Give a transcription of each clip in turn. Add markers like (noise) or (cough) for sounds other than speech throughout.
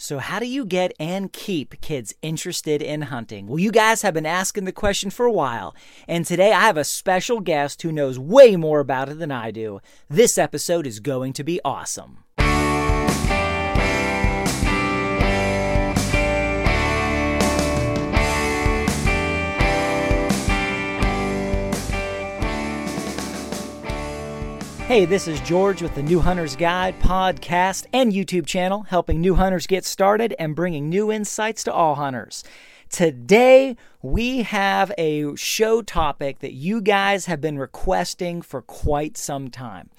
So, how do you get and keep kids interested in hunting? Well, you guys have been asking the question for a while, and today I have a special guest who knows way more about it than I do. This episode is going to be awesome. Hey, this is George with the New Hunter's Guide podcast and YouTube channel, helping new hunters get started and bringing new insights to all hunters. Today, we have a show topic that you guys have been requesting for quite some time.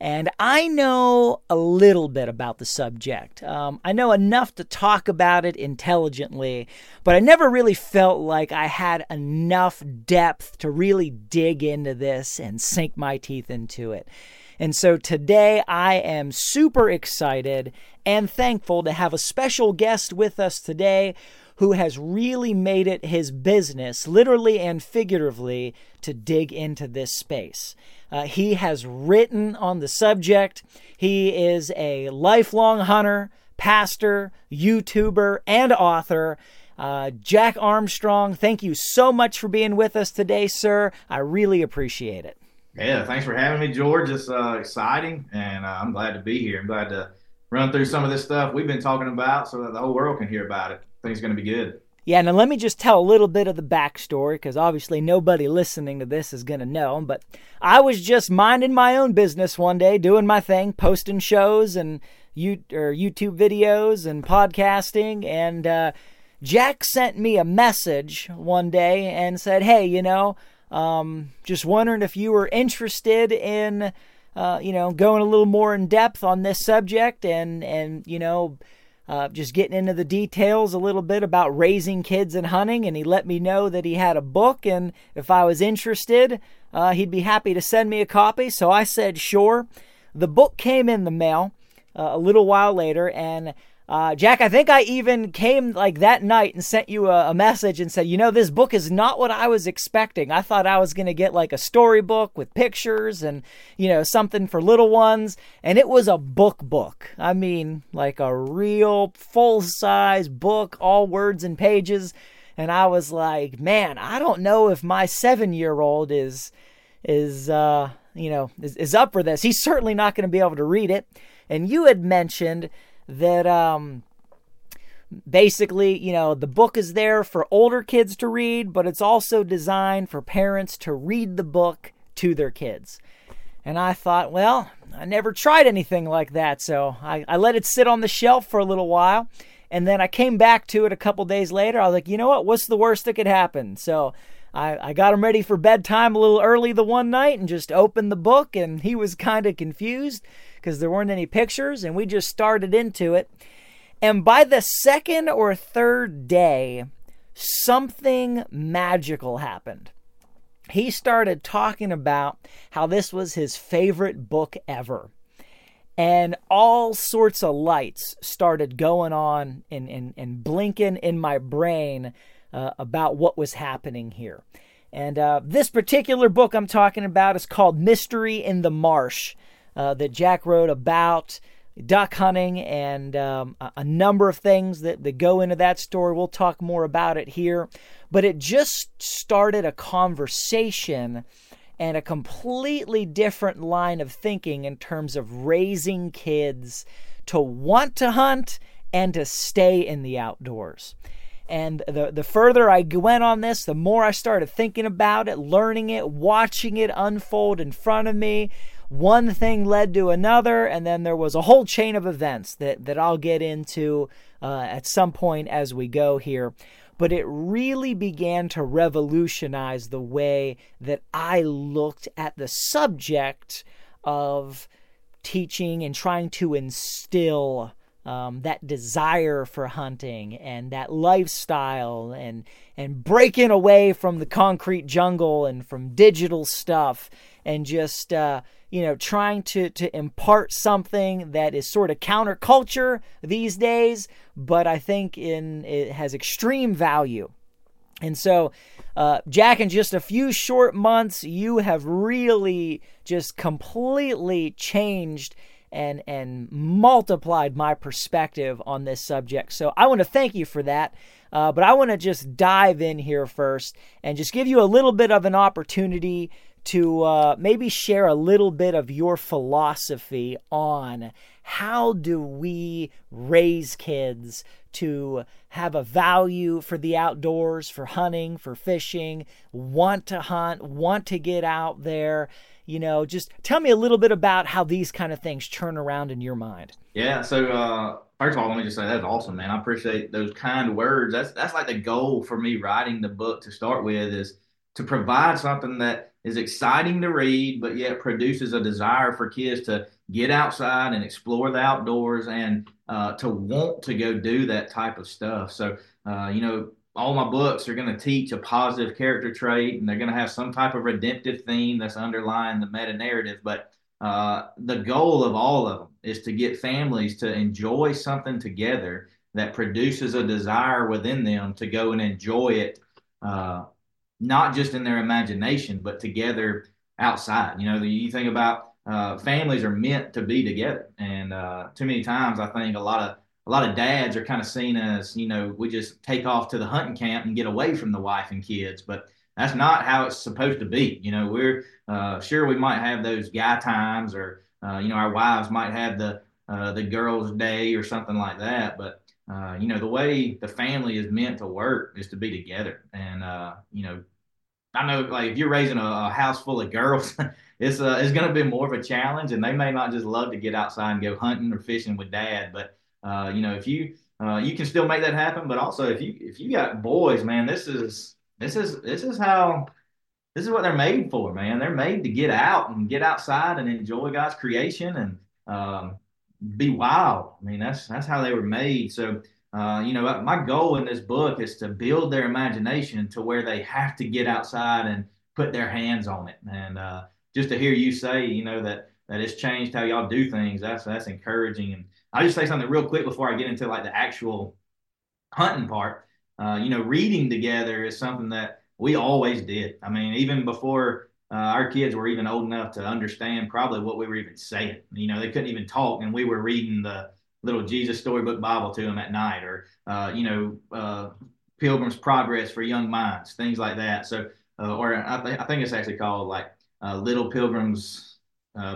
And I know a little bit about the subject. Um, I know enough to talk about it intelligently, but I never really felt like I had enough depth to really dig into this and sink my teeth into it. And so today I am super excited and thankful to have a special guest with us today who has really made it his business, literally and figuratively, to dig into this space. Uh, he has written on the subject. He is a lifelong hunter, pastor, YouTuber, and author. Uh, Jack Armstrong, thank you so much for being with us today, sir. I really appreciate it. Yeah, thanks for having me, George. It's uh, exciting, and uh, I'm glad to be here. I'm glad to run through some of this stuff we've been talking about so that the whole world can hear about it. Think it's going to be good. Yeah, now let me just tell a little bit of the backstory because obviously nobody listening to this is going to know. But I was just minding my own business one day, doing my thing, posting shows and you or YouTube videos and podcasting, and uh, Jack sent me a message one day and said, "Hey, you know, um, just wondering if you were interested in." Uh, you know, going a little more in depth on this subject and and you know uh, just getting into the details a little bit about raising kids and hunting. And he let me know that he had a book, and if I was interested, uh, he'd be happy to send me a copy. So I said, sure. The book came in the mail uh, a little while later, and uh, Jack, I think I even came like that night and sent you a, a, message and said, you know, this book is not what I was expecting. I thought I was going to get like a storybook with pictures and, you know, something for little ones. And it was a book book. I mean, like a real full size book, all words and pages. And I was like, man, I don't know if my seven year old is, is, uh, you know, is, is up for this. He's certainly not going to be able to read it. And you had mentioned that um, basically, you know, the book is there for older kids to read, but it's also designed for parents to read the book to their kids. And I thought, well, I never tried anything like that, so I, I let it sit on the shelf for a little while. And then I came back to it a couple days later. I was like, you know what? What's the worst that could happen? So I, I got him ready for bedtime a little early the one night and just opened the book, and he was kind of confused because there weren't any pictures, and we just started into it. And by the second or third day, something magical happened. He started talking about how this was his favorite book ever. And all sorts of lights started going on and, and, and blinking in my brain uh, about what was happening here. And uh, this particular book I'm talking about is called Mystery in the Marsh uh, that Jack wrote about duck hunting and um, a number of things that, that go into that story. We'll talk more about it here. But it just started a conversation and a completely different line of thinking in terms of raising kids to want to hunt and to stay in the outdoors. And the, the further I went on this, the more I started thinking about it, learning it, watching it unfold in front of me. One thing led to another, and then there was a whole chain of events that, that I'll get into uh, at some point as we go here. But it really began to revolutionize the way that I looked at the subject of teaching and trying to instill um, that desire for hunting and that lifestyle and and breaking away from the concrete jungle and from digital stuff and just uh, you know trying to to impart something that is sort of counterculture these days, but I think in it has extreme value. And so, uh, Jack, in just a few short months, you have really just completely changed and and multiplied my perspective on this subject. So I want to thank you for that. Uh, but I want to just dive in here first and just give you a little bit of an opportunity to uh, maybe share a little bit of your philosophy on how do we raise kids to have a value for the outdoors, for hunting, for fishing, want to hunt, want to get out there. You know just tell me a little bit about how these kind of things turn around in your mind. Yeah so uh, first of all let me just say that's awesome man. I appreciate those kind words. That's that's like the goal for me writing the book to start with is to provide something that is exciting to read but yet produces a desire for kids to get outside and explore the outdoors and uh, to want to go do that type of stuff so uh, you know all my books are going to teach a positive character trait and they're going to have some type of redemptive theme that's underlying the meta narrative. But uh, the goal of all of them is to get families to enjoy something together that produces a desire within them to go and enjoy it, uh, not just in their imagination, but together outside. You know, you think about uh, families are meant to be together. And uh, too many times, I think a lot of a lot of dads are kind of seen as, you know, we just take off to the hunting camp and get away from the wife and kids. But that's not how it's supposed to be. You know, we're uh, sure we might have those guy times or, uh, you know, our wives might have the, uh, the girls' day or something like that. But, uh, you know, the way the family is meant to work is to be together. And, uh, you know, I know like if you're raising a, a house full of girls, (laughs) it's, uh, it's going to be more of a challenge and they may not just love to get outside and go hunting or fishing with dad, but uh, you know, if you uh, you can still make that happen, but also if you if you got boys, man, this is this is this is how this is what they're made for, man. They're made to get out and get outside and enjoy God's creation and um, be wild. I mean, that's that's how they were made. So, uh, you know, my goal in this book is to build their imagination to where they have to get outside and put their hands on it. And uh, just to hear you say, you know, that that it's changed how y'all do things, that's that's encouraging. And I'll just say something real quick before I get into like the actual hunting part. Uh, you know, reading together is something that we always did. I mean, even before uh, our kids were even old enough to understand probably what we were even saying. You know, they couldn't even talk, and we were reading the little Jesus storybook Bible to them at night, or uh, you know, uh, Pilgrim's Progress for Young Minds, things like that. So, uh, or I, th- I, think it's actually called like uh, Little Pilgrim's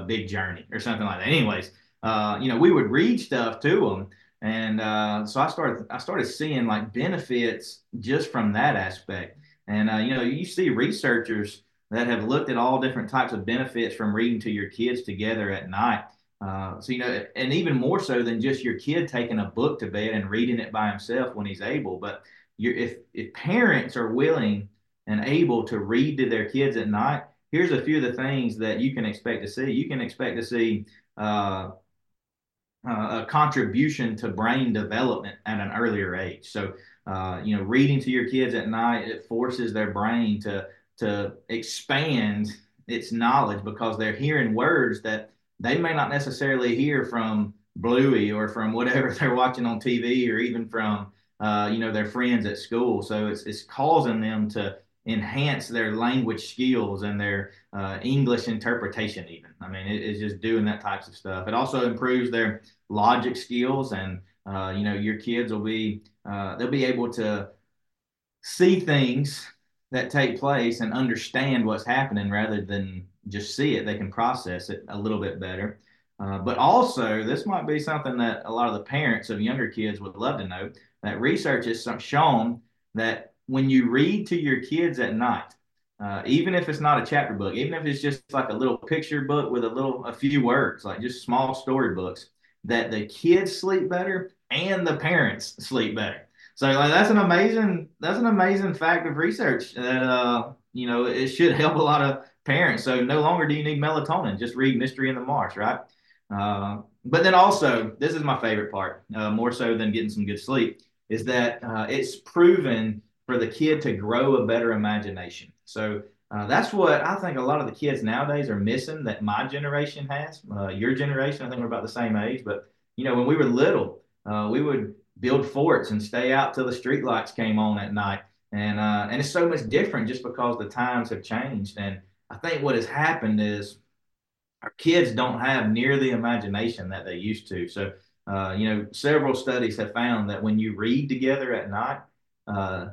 Big Journey or something like that. Anyways, uh, you know, we would read stuff to them. And uh, so I started, I started seeing like benefits just from that aspect. And uh, you know, you see researchers that have looked at all different types of benefits from reading to your kids together at night. Uh, so you know, and even more so than just your kid taking a book to bed and reading it by himself when he's able. But if if parents are willing and able to read to their kids at night, here's a few of the things that you can expect to see. You can expect to see uh, uh, a contribution to brain development at an earlier age. So, uh, you know, reading to your kids at night it forces their brain to to expand its knowledge because they're hearing words that they may not necessarily hear from Bluey or from whatever (laughs) they're watching on TV or even from uh, you know their friends at school. So it's it's causing them to enhance their language skills and their uh, English interpretation. Even I mean, it, it's just doing that types of stuff. It also improves their logic skills, and uh, you know, your kids will be uh, they'll be able to see things that take place and understand what's happening rather than just see it. They can process it a little bit better. Uh, but also, this might be something that a lot of the parents of younger kids would love to know. That research has shown that when you read to your kids at night, uh, even if it's not a chapter book, even if it's just like a little picture book with a little a few words, like just small story books, that the kids sleep better and the parents sleep better. So like that's an amazing that's an amazing fact of research that uh you know it should (laughs) help a lot of parents. So no longer do you need melatonin, just read Mystery in the Marsh, right? Uh, but then also, this is my favorite part, uh, more so than getting some good sleep, is that uh, it's proven for the kid to grow a better imagination. So uh, that's what I think a lot of the kids nowadays are missing that my generation has. Uh, your generation, I think we're about the same age, but you know, when we were little, uh, we would build forts and stay out till the street lights came on at night. And, and it's so much different just because the times have changed. And I think what has happened is our kids don't have near the imagination that they used to. So, uh, you know, several studies have found that when you read together at night, uh,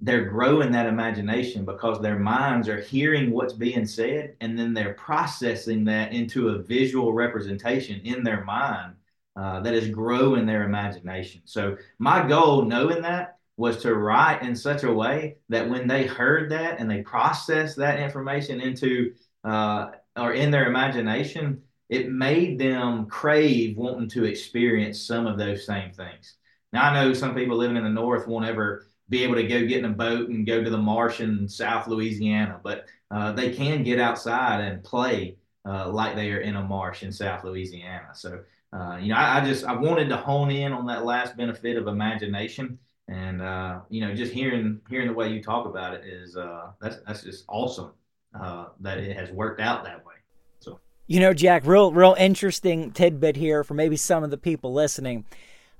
they're growing that imagination because their minds are hearing what's being said and then they're processing that into a visual representation in their mind uh, that is growing their imagination. So, my goal, knowing that, was to write in such a way that when they heard that and they processed that information into uh, or in their imagination, it made them crave wanting to experience some of those same things. Now, I know some people living in the North won't ever be able to go get in a boat and go to the marsh in South Louisiana, but uh, they can get outside and play uh, like they are in a marsh in South Louisiana. So, uh, you know, I, I, just I wanted to hone in on that last benefit of imagination, and uh, you know, just hearing hearing the way you talk about it is uh, that's that's just awesome uh, that it has worked out that way. So, you know, Jack, real real interesting tidbit here for maybe some of the people listening.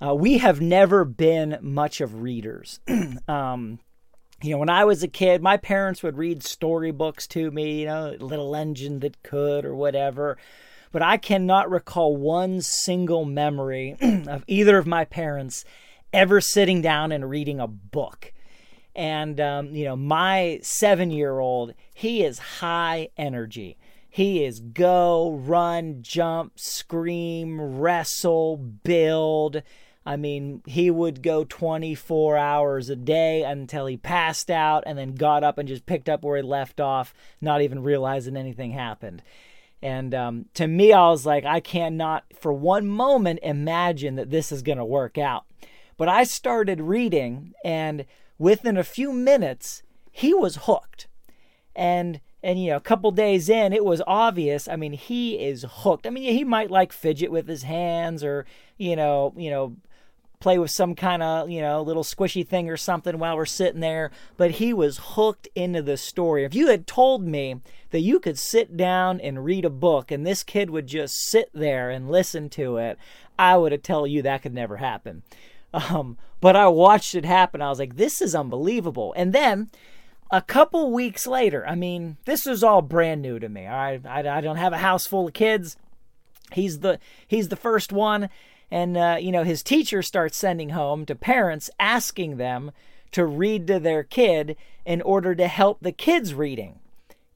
Uh, we have never been much of readers. (clears throat) um, you know, when I was a kid, my parents would read storybooks to me, you know, Little Engine That Could or whatever. But I cannot recall one single memory (clears throat) of either of my parents ever sitting down and reading a book. And, um, you know, my seven year old, he is high energy. He is go, run, jump, scream, wrestle, build. I mean, he would go 24 hours a day until he passed out and then got up and just picked up where he left off, not even realizing anything happened. And um, to me, I was like, I cannot for one moment imagine that this is going to work out. But I started reading, and within a few minutes, he was hooked. And and you know, a couple days in, it was obvious. I mean, he is hooked. I mean, he might like fidget with his hands or, you know, you know, play with some kind of, you know, little squishy thing or something while we're sitting there, but he was hooked into the story. If you had told me that you could sit down and read a book and this kid would just sit there and listen to it, I would have told you that could never happen. (laughs) Um, but I watched it happen. I was like, this is unbelievable. And then a couple weeks later, I mean, this is all brand new to me. All right, I, I don't have a house full of kids. He's the he's the first one, and uh, you know his teacher starts sending home to parents asking them to read to their kid in order to help the kids reading.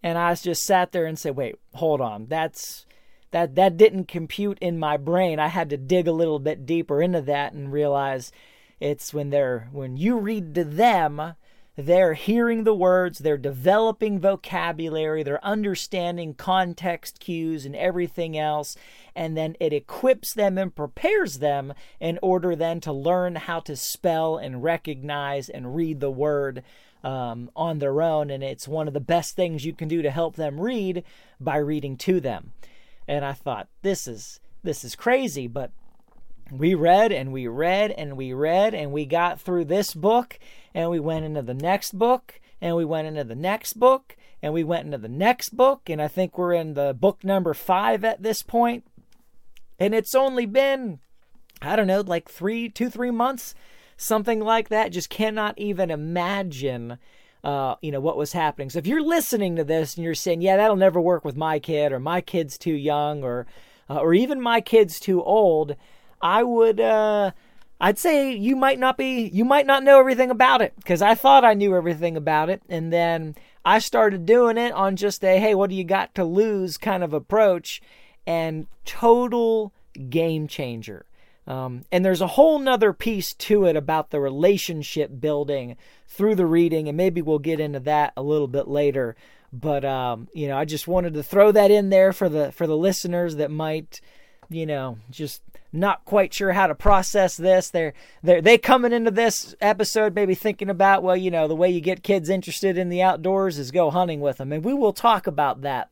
And I just sat there and said, "Wait, hold on. That's that that didn't compute in my brain. I had to dig a little bit deeper into that and realize it's when they're when you read to them, they're hearing the words, they're developing vocabulary, they're understanding context cues and everything else, and then it equips them and prepares them in order then to learn how to spell and recognize and read the word um, on their own. And it's one of the best things you can do to help them read by reading to them and I thought this is this is crazy, but we read and we read and we read and we got through this book and we went into the next book and we went into the next book and we went into the next book and I think we're in the book number 5 at this. And it's only been I don't know, like 3 2 3 months, something like that. Just cannot even imagine uh, you know, what was happening. So if you're listening to this and you're saying, yeah, that'll never work with my kid, or my kid's too young, or uh, or even my kid's too old, I would, uh, I'd say you might not be, you might not know everything about it, because I thought I knew everything about it, and then I started doing it on just a, hey, what do you got to lose kind of approach. and total game changer. Um, and there's a whole nother piece to it about the relationship building through the reading, and maybe we'll get into that a little bit later. But um, you know, I just wanted to throw that in there for the for the listeners that might, you know, just not quite sure how to process this. They're they're they coming into this episode maybe thinking about, well, you know, the way you get kids interested in the outdoors is go hunting with them, and we will talk about that.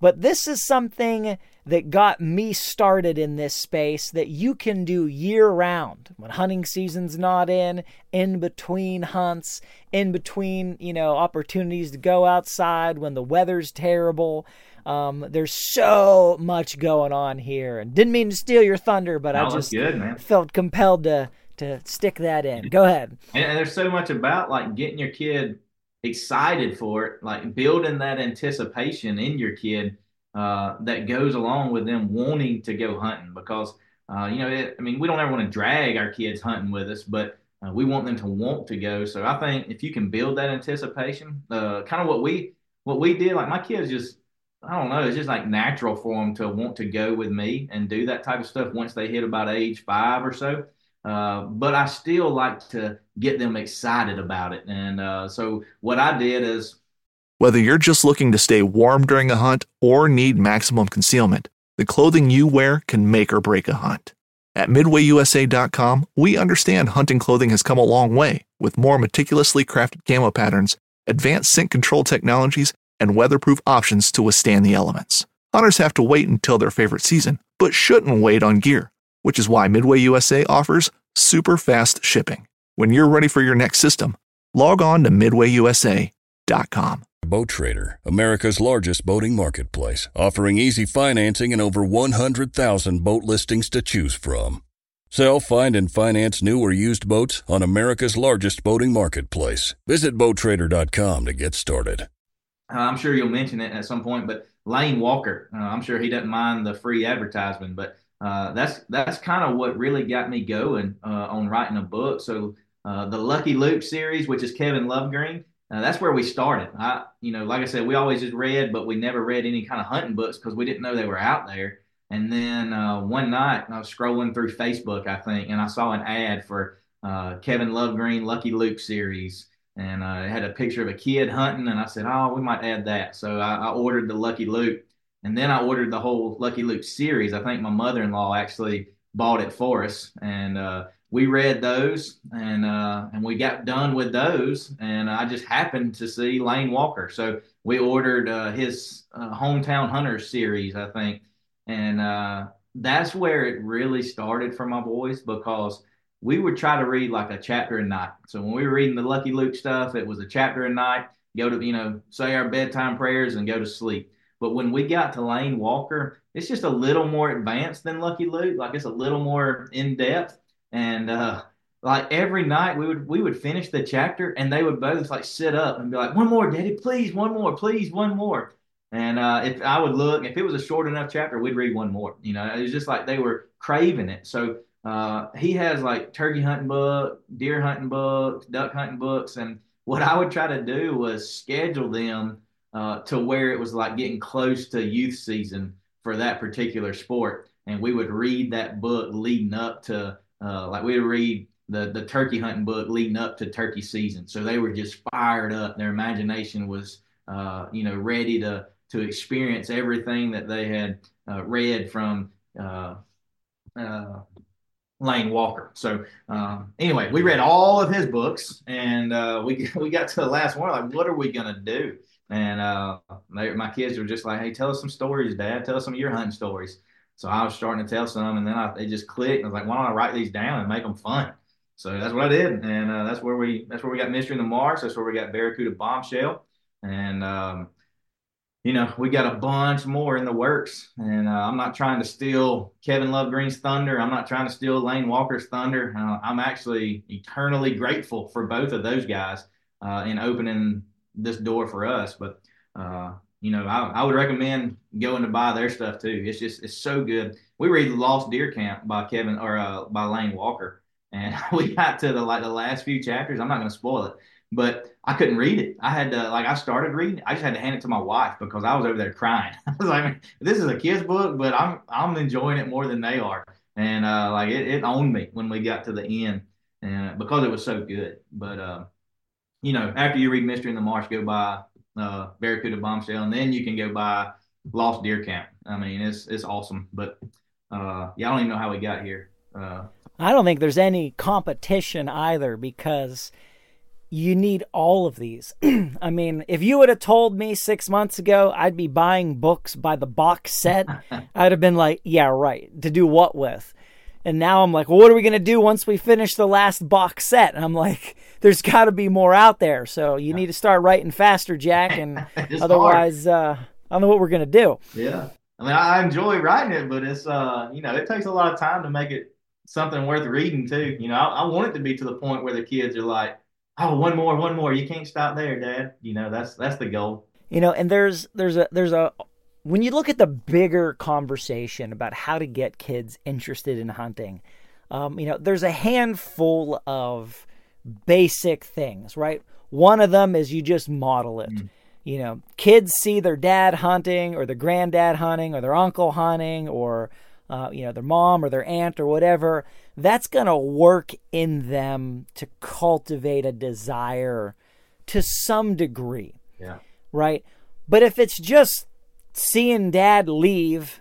But this is something that got me started in this space that you can do year round when hunting season's not in, in between hunts, in between, you know, opportunities to go outside when the weather's terrible. Um, there's so much going on here, and didn't mean to steal your thunder, but no, I just good, felt compelled to to stick that in. Go ahead. And, and there's so much about like getting your kid excited for it, like building that anticipation in your kid uh, that goes along with them wanting to go hunting because uh, you know it, I mean we don't ever want to drag our kids hunting with us, but uh, we want them to want to go. So I think if you can build that anticipation, uh, kind of what we what we did, like my kids just I don't know, it's just like natural for them to want to go with me and do that type of stuff once they hit about age five or so. Uh, but I still like to get them excited about it. And uh, so what I did is whether you're just looking to stay warm during a hunt or need maximum concealment, the clothing you wear can make or break a hunt. At MidwayUSA.com, we understand hunting clothing has come a long way with more meticulously crafted camo patterns, advanced scent control technologies, and weatherproof options to withstand the elements. Hunters have to wait until their favorite season, but shouldn't wait on gear, which is why Midway USA offers super fast shipping. When you're ready for your next system, log on to MidwayUSA.com. Boat Trader, America's largest boating marketplace, offering easy financing and over 100,000 boat listings to choose from. Sell, find, and finance new or used boats on America's largest boating marketplace. Visit BoatTrader.com to get started. Uh, I'm sure you'll mention it at some point, but Lane Walker, uh, I'm sure he doesn't mind the free advertisement, but uh, that's that's kind of what really got me going uh, on writing a book. So uh, the Lucky Luke series, which is Kevin Lovegreen, uh, that's where we started. I, you know, like I said, we always just read, but we never read any kind of hunting books because we didn't know they were out there. And then one night I was scrolling through Facebook, I think, and I saw an ad for Kevin Lovegreen Lucky Luke series, and uh, it had a picture of a kid hunting, and I said, oh, we might add that. So I, I ordered the Lucky Luke, and then I ordered the whole Lucky Luke series. I think my mother-in-law actually bought it for us, and uh, we read those and uh, and we got done with those and I just happened to see Lane Walker so we ordered uh, his uh, hometown hunters series I think and uh, that's where it really started for my boys because we would try to read like a chapter a night. So when we were reading the Lucky Luke stuff it was a chapter a night go to you know say our bedtime prayers and go to sleep. But when we got to Lane Walker it's just a little more advanced than Lucky Luke. Like it's a little more in depth. And uh, like every night we would we would finish the chapter and they would both like sit up and be like one more daddy please one more please one more. And uh, if i would look if it was a short enough chapter we'd read one more. You know it was just like they were craving it. So uh, he has like turkey hunting book deer hunting books duck hunting books and what i would try to do was schedule them uh, to where it was like getting close to youth season for that particular sport and we would read that book leading up to uh, like we would read the the turkey hunting book leading up to turkey season, so they were just fired up. Their imagination was, uh, you know, ready to to experience everything that they had uh, read from uh, Lane Walker. So um, anyway, we read all of his books, and uh, we (laughs) we got to the last one. Like, what are we gonna do? And uh, they, my kids were just like, "Hey, tell us some stories, Dad. Tell us some of your hunting stories." So I was starting to tell some, and then I, they just clicked. I was like, why don't I write these down and make them fun? So that's what I did, and uh, that's where we that's where we got Mystery in the Marsh. That's where we got Barracuda Bombshell, and um, you know we got a bunch more in the works. And uh, I'm not trying to steal Kevin Lovegreen's thunder. I'm not trying to steal Lane Walker's thunder. Uh, I'm actually eternally grateful for both of those guys uh, in opening this door for us. But uh, you know, I, I would recommend going to buy their stuff too. It's just it's so good. We read Lost Deer Camp by Kevin or uh, by Lane Walker, and (laughs) we got to the like the last few chapters. I'm not going to spoil it, but I couldn't read it. I had to like I started reading. I just had to hand it to my wife because I was over there crying. (laughs) I was like, "This is a kid's book, but I'm I'm enjoying it more than they are." And uh, like it, it owned me when we got to the end, and because it was so good. But uh, you know, after you read Mystery in the Marsh, go buy uh, Barracuda Bombshell, and then you can go buy Lost Deer Camp. I mean, it's it's awesome. But uh, yeah, I don't even know how we got here. Uh, I don't think there's any competition either because you need all of these. (clears throat) I mean, if you would have told me six months ago I'd be buying books by the box set, (laughs) I'd have been like, yeah, right. To do what with? And now I'm like, well, what are we going to do once we finish the last box set? And I'm like, (laughs) there's got to be more out there. So you need to start writing faster, Jack. And (laughs) otherwise, uh, I don't know what we're going to do. Yeah. I mean, I enjoy writing it, but it's, uh, you know, it takes a lot of time to make it something worth reading too. You know, I, I want it to be to the point where the kids are like, oh, one more, one more. You can't stop there, Dad. You know, that's that's the goal. You know, and there's there's a there's a when you look at the bigger conversation about how to get kids interested in hunting, um, you know, there's a handful of basic things, right? One of them is you just model it. Mm. You know, kids see their dad hunting or their granddad hunting or their uncle hunting or uh, you know, their mom or their aunt or whatever, that's going to work in them to cultivate a desire to some degree. Yeah. Right. But if it's just seeing dad leave,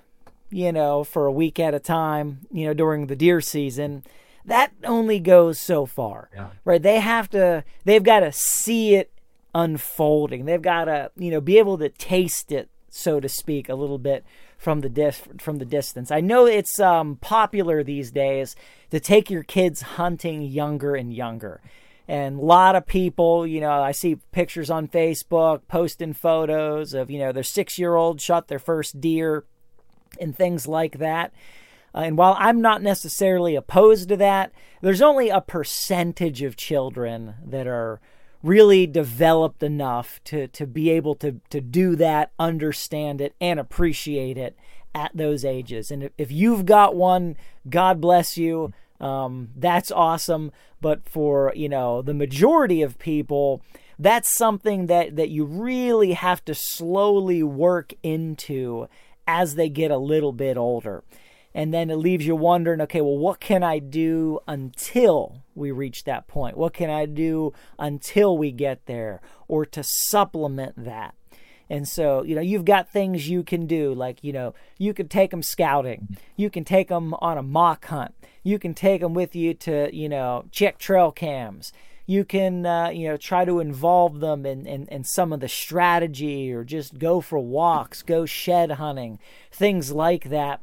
you know, for a week at a time, you know, during the deer season, that only goes so far. Yeah. Right. They have to, they've got to see it unfolding. They've got to, you know, be able to taste it, so to speak, a little bit from the dis- from the distance. I know it's um, popular these days to take your kids hunting younger and younger. And a lot of people, you know, I see pictures on Facebook posting photos of, you know, their six year old shot their first deer and things like that. Uh, and while I'm not necessarily opposed to that, there's only a percentage of children that are really developed enough to to be able to to do that, understand it, and appreciate it at those ages. And if, you've got one, God bless you. Um, that's awesome. But for you know the majority of people, that's something that that you really have to slowly work into as they get a little bit older. And then it leaves you wondering, okay, well, what can I do until we reach that point? What can I do until we get there or to supplement that? And so, you know, you've got things you can do, like, you know, you can take them scouting, you can take them on a mock hunt, you can take them with you to, you know, check trail cams. You can, uh, you know, try to involve them in, in, in some of the strategy or just go for walks, go shed hunting, things like that.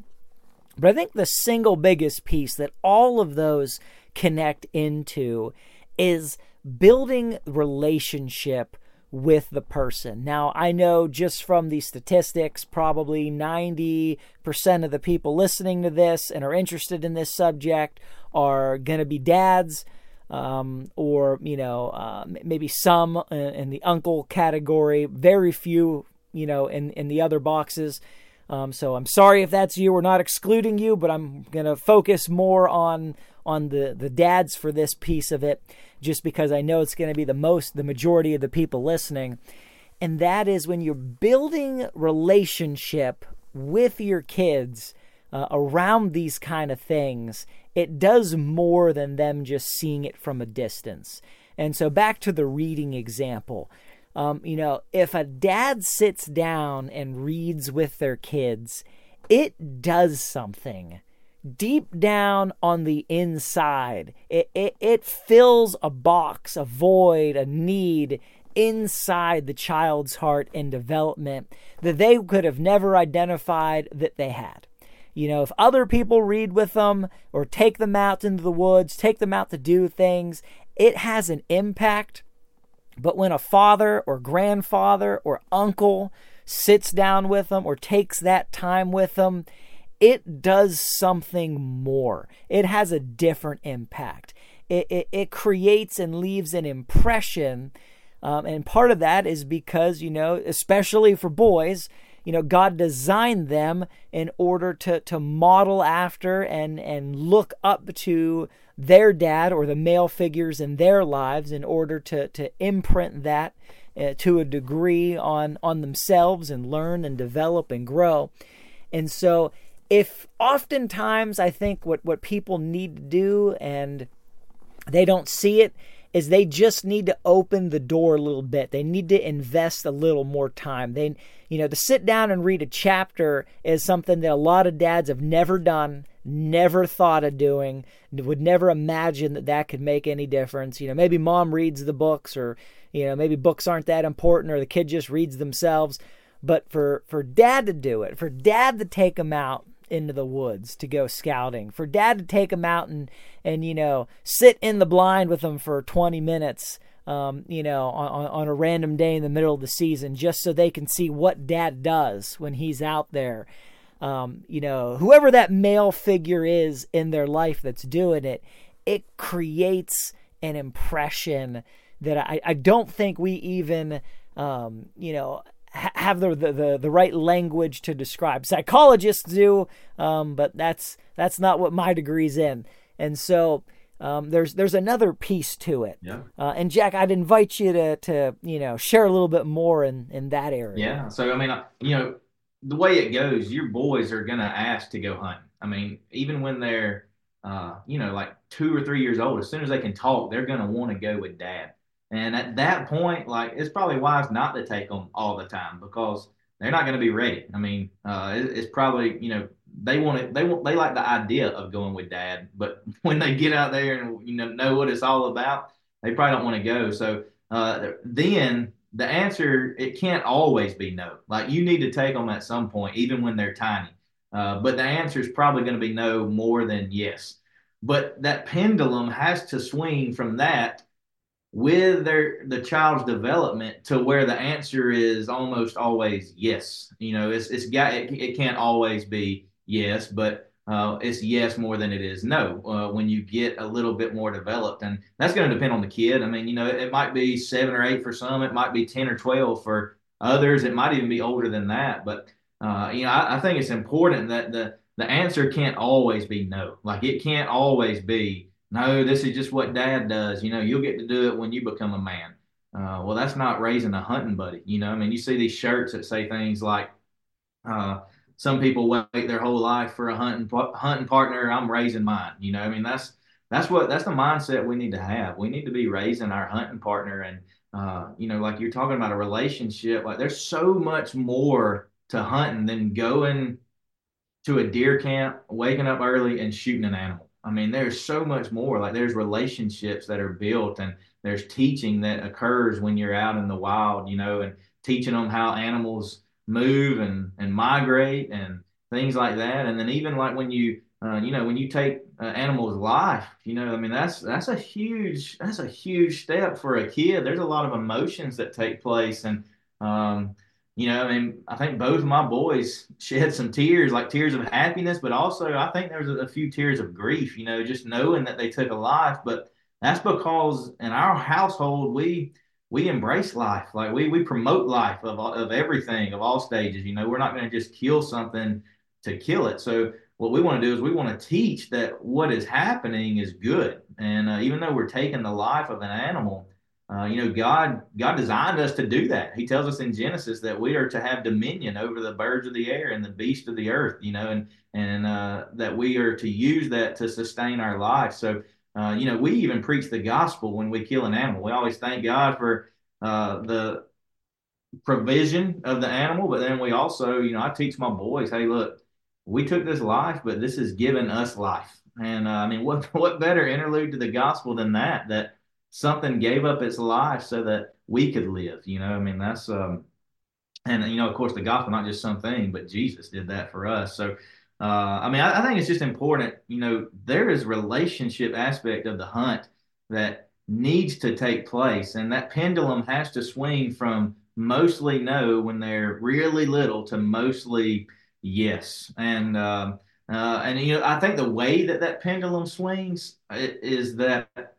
But I think the single biggest piece that all of those connect into is building relationship with the person. Now, I know just from the statistics, probably 90% of the people listening to this and are interested in this subject are going to be dads. Um, or you know uh, maybe some in the uncle category very few you know in in the other boxes um, so I'm sorry if that's you. We're not excluding you, but I'm gonna focus more on on the the dads for this piece of it, just because I know it's gonna be the most the majority of the people listening, and that is when you're building relationship with your kids uh, around these kind of things. It does more than them just seeing it from a distance. And so back to the reading example um, you know, if a dad sits down and reads with their kids, it does something deep down on the inside. It, it, it fills a box, a void, a need inside the child's heart and development that they could have never identified that they had. You know, if other people read with them or take them out into the woods, take them out to do things, it has an impact but when a father or grandfather or uncle sits down with them or takes that time with them, it does something more. It has a different impact. It, it, it creates and leaves an impression. Um, and part of that is because, you know, especially for boys, you know God designed them in order to to model after and and look up to their dad or the male figures in their lives in order to to imprint that uh, to a degree on on themselves and learn and develop and grow. And so if oftentimes I think what what people need to do and they don't see it is they just need to open the door a little bit. They need to invest a little more time. They you know, to sit down and read a chapter is something that a lot of dads have never done, never thought of doing, would never imagine that that could make any difference. You know, maybe mom reads the books or you know, maybe books aren't that important or the kid just reads themselves. But for, for dad to do it, for dad to take them out into the woods to go scouting, for dad to take them out and, and you know, sit in the blind with them for 20 minutes, um, you know, on, on a random day in the middle of the season, just so they can see what dad does when he's out there. Um, you know, whoever that male figure is in their life that's doing it, it creates an impression that I, I don't think we even, um, you know, ha- have the, the, the right language to describe. Psychologists do, um, but that's that's not what my degree's in. And so um, there's there's another piece to it. Yeah. Uh, and Jack, I'd invite you to to you know share a little bit more in in that area. Yeah. So I mean, you know, the way it goes, your boys are gonna ask to go hunting. I mean, even when they're uh, you know, like two or three years old, as soon as they can talk, they're gonna want to go with dad. And at that point, like it's probably wise not to take them all the time because they're not going to be ready. I mean, uh, it, it's probably you know they want it. They want they like the idea of going with dad, but (laughs) when they get out there and you know know what it's all about, they probably don't want to go. So uh, then the answer it can't always be no. Like you need to take them at some point, even when they're tiny. Uh, but the answer is probably going to be no more than yes. But that pendulum has to swing from that with their the child's development to where the answer is almost always yes. You know, it's it's got it, it can't always be yes, but uh, it's yes more than it is no uh, when you get a little bit more developed, and that's going to depend on the kid. I mean, you know, it, it might be seven or eight for some, it might be ten or twelve for others, it might even be older than that. But uh, you know, I, I think it's important that the the answer can't always be no. Like it can't always be no, this is just what dad does. You know, you'll get to do it when you become a man. Uh, well, that's not raising a hunting buddy. You know, I mean, you see these shirts that say things like, uh, some people wait their whole life for a hunting hunting partner. I'm raising mine. You know, I mean, that's that's what that's the mindset we need to have. We need to be raising our hunting partner, and uh, you know, like you're talking about a relationship. Like, there's so much more to hunting than going to a deer camp, waking up early, and shooting an animal. I mean, there's so much more. Like there's relationships that are built, and there's teaching that occurs when you're out in the wild, you know, and teaching them how animals move and and migrate and things like that. And then even like when you uh, you know when you take animal's life, you know, I mean that's that's a huge that's a huge step for a kid. There's a lot of emotions that take place, and um, you know, I mean, I think both of my boys shed some tears, like tears of happiness, but also I think there was a, few tears of grief, you know, just knowing that they took a life. But that's because in our household, we we embrace life, like we we promote life of of everything, of all stages. You know, we're not going to just kill something to kill it. So what we want to do is we want to teach that what is happening is good, and uh, even though we're taking the life of an animal uh, you know, God God designed us to do that. He tells us in Genesis that we are to have dominion over the birds of the air and the beasts of the earth. You know, and and uh, that we are to use that to sustain our life. So, uh, you know, we even preach the gospel when we kill an animal. We always thank God for uh, the provision of the animal, but then we also, you know, I teach my boys, hey, look, we took this life, but this has given us life. And uh, I mean, what (laughs) what better interlude to the gospel than that? That something gave up its life so that we could live. You know, I mean, that's um, and you know, of course, the gospel not just something, but Jesus did that for us. So, uh, I mean, I, I think it's just important. You know, there is relationship aspect of the hunt that needs to take place, and that pendulum has to swing from mostly no when they're really little to mostly yes. And um, uh, and you know, I think the way that that pendulum swings is that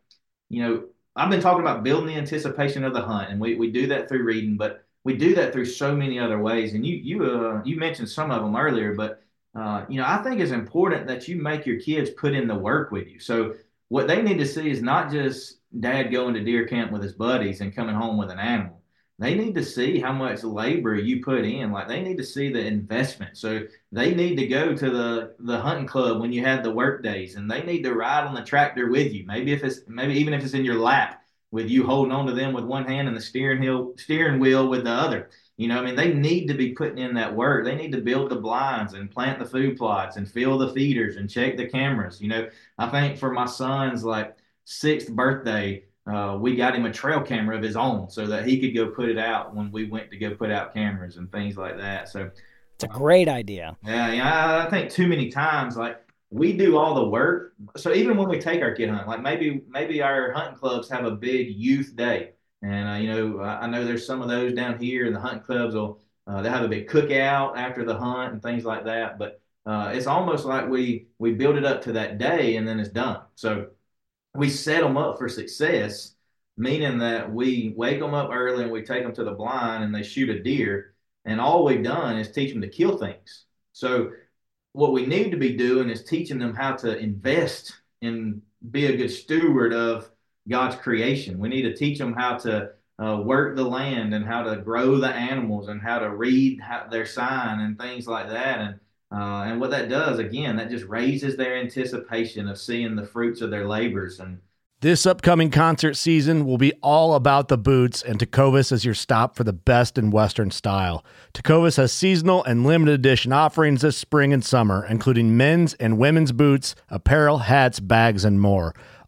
you know I've been talking about building the anticipation of the hunt, and we, we do that through reading, but we do that through so many other ways. And you you uh, you mentioned some of them earlier, but uh, you know I think it's important that you make your kids put in the work with you. So what they need to see is not just dad going to deer camp with his buddies and coming home with an animal they need to see how much labor you put in. Like they need to see the investment. So they need to go to the the hunting club when you have the work days, and they need to ride on the tractor with you. Maybe if it's maybe even if it's in your lap, with you holding on to them with one hand and the steering wheel steering wheel with the other. You know, I mean, they need to be putting in that work. They need to build the blinds and plant the food plots and fill the feeders and check the cameras. You know, I think for my son's like sixth birthday, uh, we got him a trail camera of his own so that he could go put it out when we went to go put out cameras and things like that. So it's a great idea. Yeah, yeah. I think too many times, like we do all the work. So even when we take our kid hunt, like maybe maybe our hunting clubs have a big youth day, and uh, you know I know there's some of those down here, and the hunting clubs will uh, they have a big cookout after the hunt and things like that. But uh, it's almost like we we build it up to that day and then it's done. So we set them up for success, meaning that we wake them up early and we take them to the blind and they shoot a deer. And all we've done is teach them to kill things. So what we need to be doing is teaching them how to invest and be a good steward of God's creation. We need to teach them how to uh, work the land and how to grow the animals and how to read how, their sign and things like that. And uh, and what that does, again, that just raises their anticipation of seeing the fruits of their labors. And this upcoming concert season will be all about the boots, and Tecovas is your stop for the best in Western style. Tecovas has seasonal and limited edition offerings this spring and summer, including men's and women's boots, apparel, hats, bags, and more.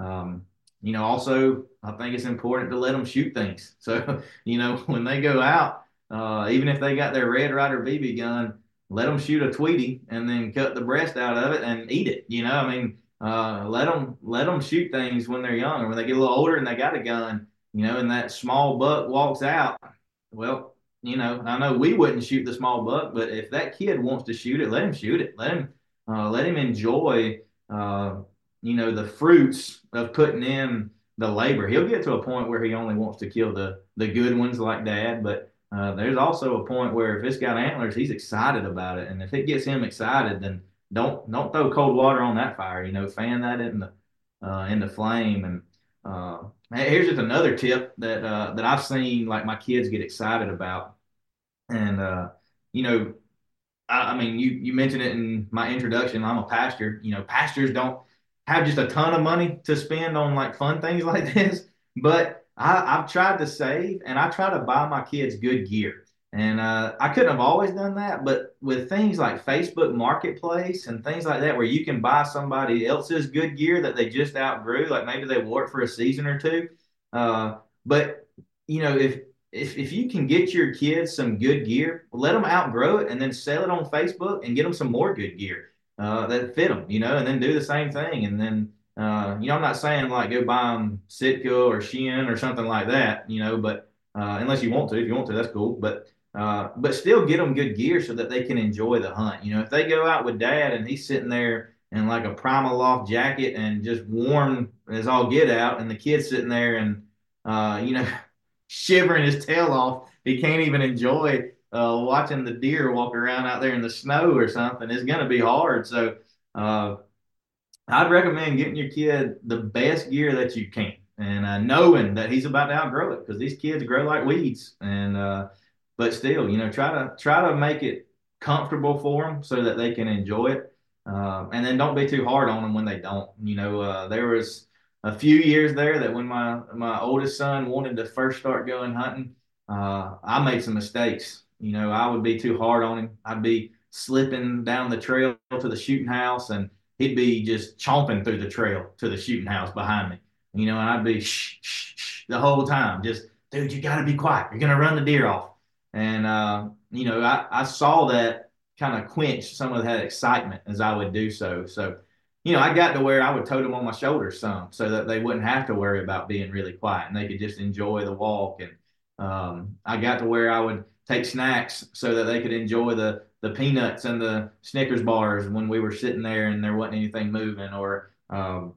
Um, you know, also, I think it's important to let them shoot things. (laughs) So, you know, when they go out, uh, even if they got their Red Ryder BB gun, let them shoot a Tweety and then cut the breast out of it and eat it. You know, I mean, uh, let them let them shoot things when they're young, or when they get a little older and they got a gun. You know, and that small buck walks out. Well, you know, I know we wouldn't shoot the small buck, but if that kid wants to shoot it, let him shoot it. Let him uh, let him enjoy uh, you know, the fruits of putting in the labor. He'll get to a point where he only wants to kill the the good ones like dad, but uh, there's also a point where if it's got antlers, he's excited about it, and if it gets him excited, then don't don't throw cold water on that fire. You know, fan that in the uh, in the flame. And uh, here's just another tip that uh, that I've seen like my kids get excited about, and uh, you know, I, I mean, you you mentioned it in my introduction. I'm a pastor. You know, pastors don't have just a ton of money to spend on like fun things (laughs) like this. But I, have tried to save and I try to buy my kids good gear. And uh, I couldn't have always done that, but with things like Facebook Marketplace and things like that, where you can buy somebody else's good gear that they just outgrew, like maybe they wore it for a season or two. Uh, but you know, if if if you can get your kids some good gear, let them outgrow it and then sell it on Facebook and get them some more good gear uh, that fit them, you know, and then do the same thing. And then, uh, you know, I'm not saying like go buy them Sitka or Shein or something like that, you know, but uh, unless you want to, if you want to, that's cool. But uh, but still get them good gear so that they can enjoy the hunt. You know, if they go out with dad and he's sitting there and like a Primaloft jacket and just warm as all get out. And the kid's sitting there and, uh, you know, (laughs) shivering his tail off. He can't even enjoy uh, watching the deer walk around out there in the snow or something. It's going to be hard. So uh, I'd recommend getting your kid the best gear that you can and uh, knowing that he's about to outgrow it because these kids grow like weeds. And uh, but still, you know, try to try to make it comfortable for them so that they can enjoy it. Uh, and then don't be too hard on them when they don't. You know, uh, there was a few years there that when my my oldest son wanted to first start going hunting, uh, I made some mistakes. You know, I would be too hard on him. I'd be slipping down the trail to the shooting house, and he'd be just chomping through the trail to the shooting house behind me. You know, and I'd be shh, shh, shh the whole time, just dude, you got to be quiet. You're gonna run the deer off. And uh, you know, I, I saw that kind of quench some of that excitement as I would do so. So you know, I got to where I would tote them on my shoulders some so that they wouldn't have to worry about being really quiet and they could just enjoy the walk. And um, I got to where I would take snacks so that they could enjoy the the peanuts and the Snickers bars when we were sitting there and there wasn't anything moving. Or, um,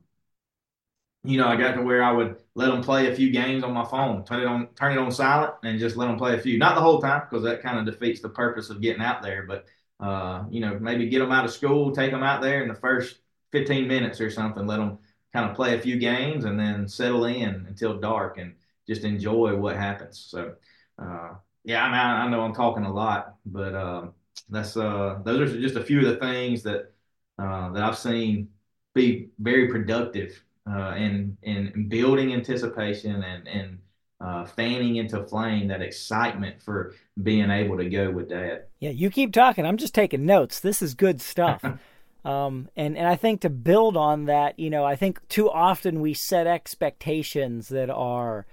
you know, I got to where I would let them play a few games on my phone, turn it on, turn it on silent, and just let them play a few. Not the whole time because that kind of defeats the purpose of getting out there. But uh, you know, maybe get them out of school, take them out there in the first 15 minutes or something. Let them kind of play a few games and then settle in until dark and just enjoy what happens. So, uh, yeah, I mean, I, know I'm talking a lot, but uh, that's uh, those are just a few of the things that uh, that I've seen be very productive uh, in in building anticipation and and uh, fanning into flame that excitement for being able to go with dad. Yeah, you keep talking. I'm just taking notes. This is good stuff. (laughs) Um, and, and I think to build on that, you know, I think too often we set expectations that are,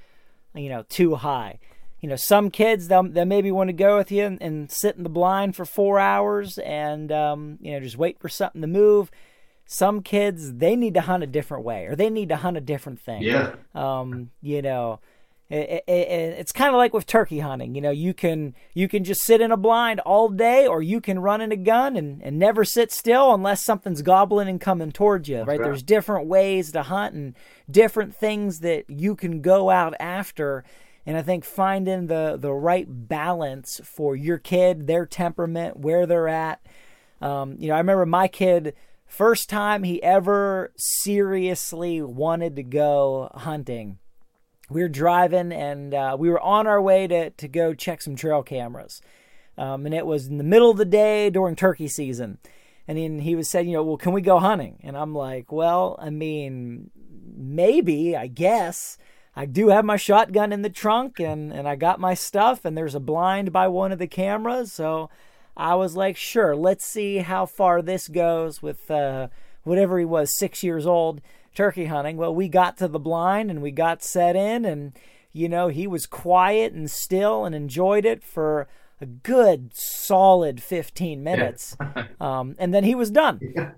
you know, too high. You know, some kids they'll, they maybe want to go with you and, and, sit in the blind for four hours and um, you know just wait for something to move. Some kids they need to hunt a different way or they need to hunt a different thing. Yeah. Um, you know, it, it, it's kind of like with turkey hunting. You know, you can you can just sit in a blind all day, or you can run in a gun and, and never sit still unless something's gobbling and coming towards you. Right? right? There's different ways to hunt and different things that you can go out after. And I think finding the the right balance for your kid, their temperament, where they're at. Um, you know, I remember my kid first time he ever seriously wanted to go hunting we were driving and uh, we were on our way to, to go check some trail cameras. Um, and it was in the middle of the day during turkey season. And then he was saying, you know, well, can we go hunting? And I'm like, well, I mean, maybe, I guess. I do have my shotgun in the trunk and, and I got my stuff, and there's a blind by one of the cameras. So I was like, sure, let's see how far this goes with uh, whatever he was, six years old turkey hunting. Well, we got to the blind and we got set in, and you know, he was quiet and still and enjoyed it for a good solid 15 minutes. Yeah. (laughs) um, and then he was done. Yeah.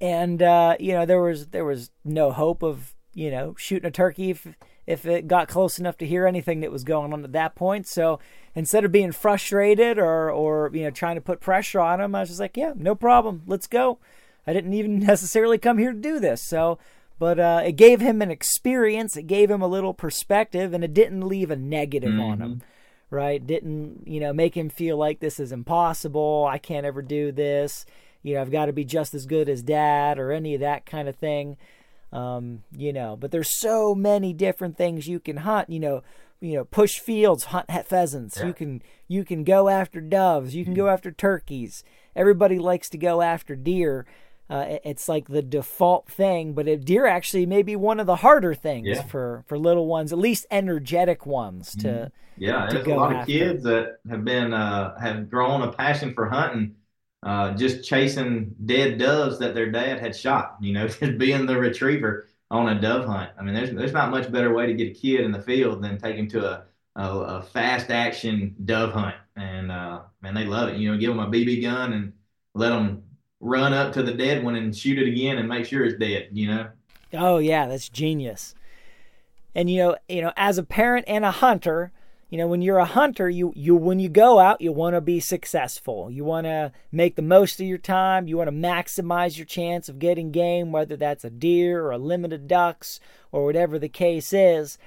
And uh, you know, there was there was no hope of, you know, shooting a turkey if if it got close enough to hear anything that was going on at that point. So instead of being frustrated or or you know trying to put pressure on him, I was just like, yeah, no problem, let's go. I didn't even (laughs) necessarily come here to do this. So, but uh, it gave him an experience. It gave him a little perspective, and it didn't leave a negative mm-hmm. on him. Right? Didn't you know make him feel like this is impossible. I can't ever do this. You know, I've got to be just as good as dad or any of that kind of thing. Um, you know, but there's so many different things you can hunt. You know, you know, push fields, hunt pheasants. Yeah. You can you can go after doves. You can mm-hmm. go after turkeys. Everybody likes to go after deer. Uh, it's like the default thing, but a deer actually may be one of the harder things yeah. for, for little ones, at least energetic ones to. Mm-hmm. Yeah, to there's a lot after. of kids that have been uh, have grown a passion for hunting, uh, just chasing dead doves that their dad had shot. You know, (laughs) just being the retriever on a dove hunt. I mean, there's there's not much better way to get a kid in the field than take him to a a, a fast action dove hunt, and uh, man, they love it. You know, give them a BB gun and let them run up to the dead one and shoot it again and make sure it's dead, you know? Oh yeah, that's genius. And you know, you know, as a parent and a hunter, you know when you're a hunter you you when you go out you want to be successful. You want to make the most of your time. You want to maximize your chance of getting game whether that's a deer or a limited ducks or whatever the case is.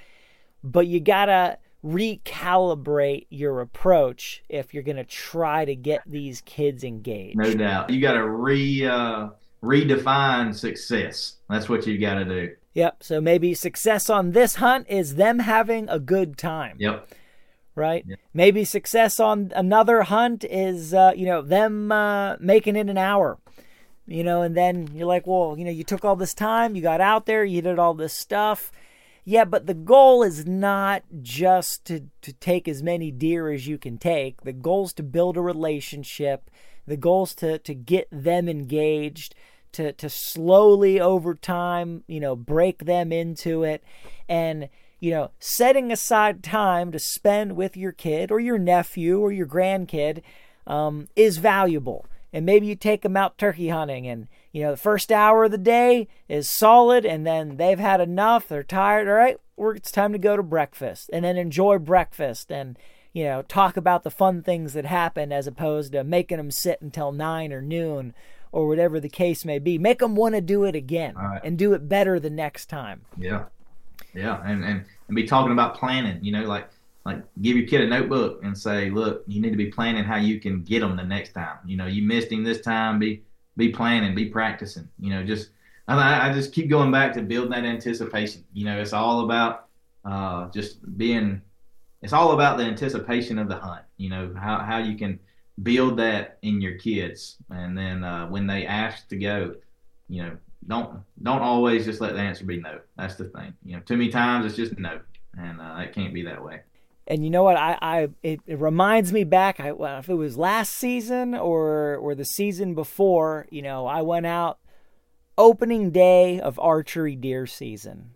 But you got to recalibrate your approach if you're going to try to get these kids engaged. No doubt. You got to re uh, redefine success. That's what you got to do. Yep. So maybe success on this hunt is them having a good time. Yep right? Yeah. Maybe success on another hunt is, uh, you know, them uh, making it an hour, you know, and then you're like, well, you know, you took all this time, you got out there, you did all this stuff. Yeah, but the goal is not just to, to take as many deer as you can take. The goal is to build a relationship. The goal is to, to get them engaged, to, to slowly over time, you know, break them into it. And, you know, setting aside time to spend with your kid or your nephew or your grandkid um, is valuable. And maybe you take them out turkey hunting, and you know the first hour of the day is solid, and then they've had enough. They're tired. All right, it's time to go to breakfast, and then enjoy breakfast, and you know talk about the fun things that happen, as opposed to making them sit until nine or noon or whatever the case may be. Make them want to do it again right. and do it better the next time. Yeah, yeah, and and and be talking about planning. You know, like like give your kid a notebook and say, look, you need to be planning how you can get them the next time. You know, you missed him this time. Be be planning, be practicing. You know, just I, I just keep going back to building that anticipation. You know, it's all about uh, just being. It's all about the anticipation of the hunt. You know how how you can build that in your kids, and then uh, when they ask to go, you know, don't don't always just let the answer be no. That's the thing. You know, too many times it's just no, and uh, it can't be that way. And you know what? I, I it, it reminds me back. I well, if it was last season or or the season before, you know, I went out opening day of archery deer season.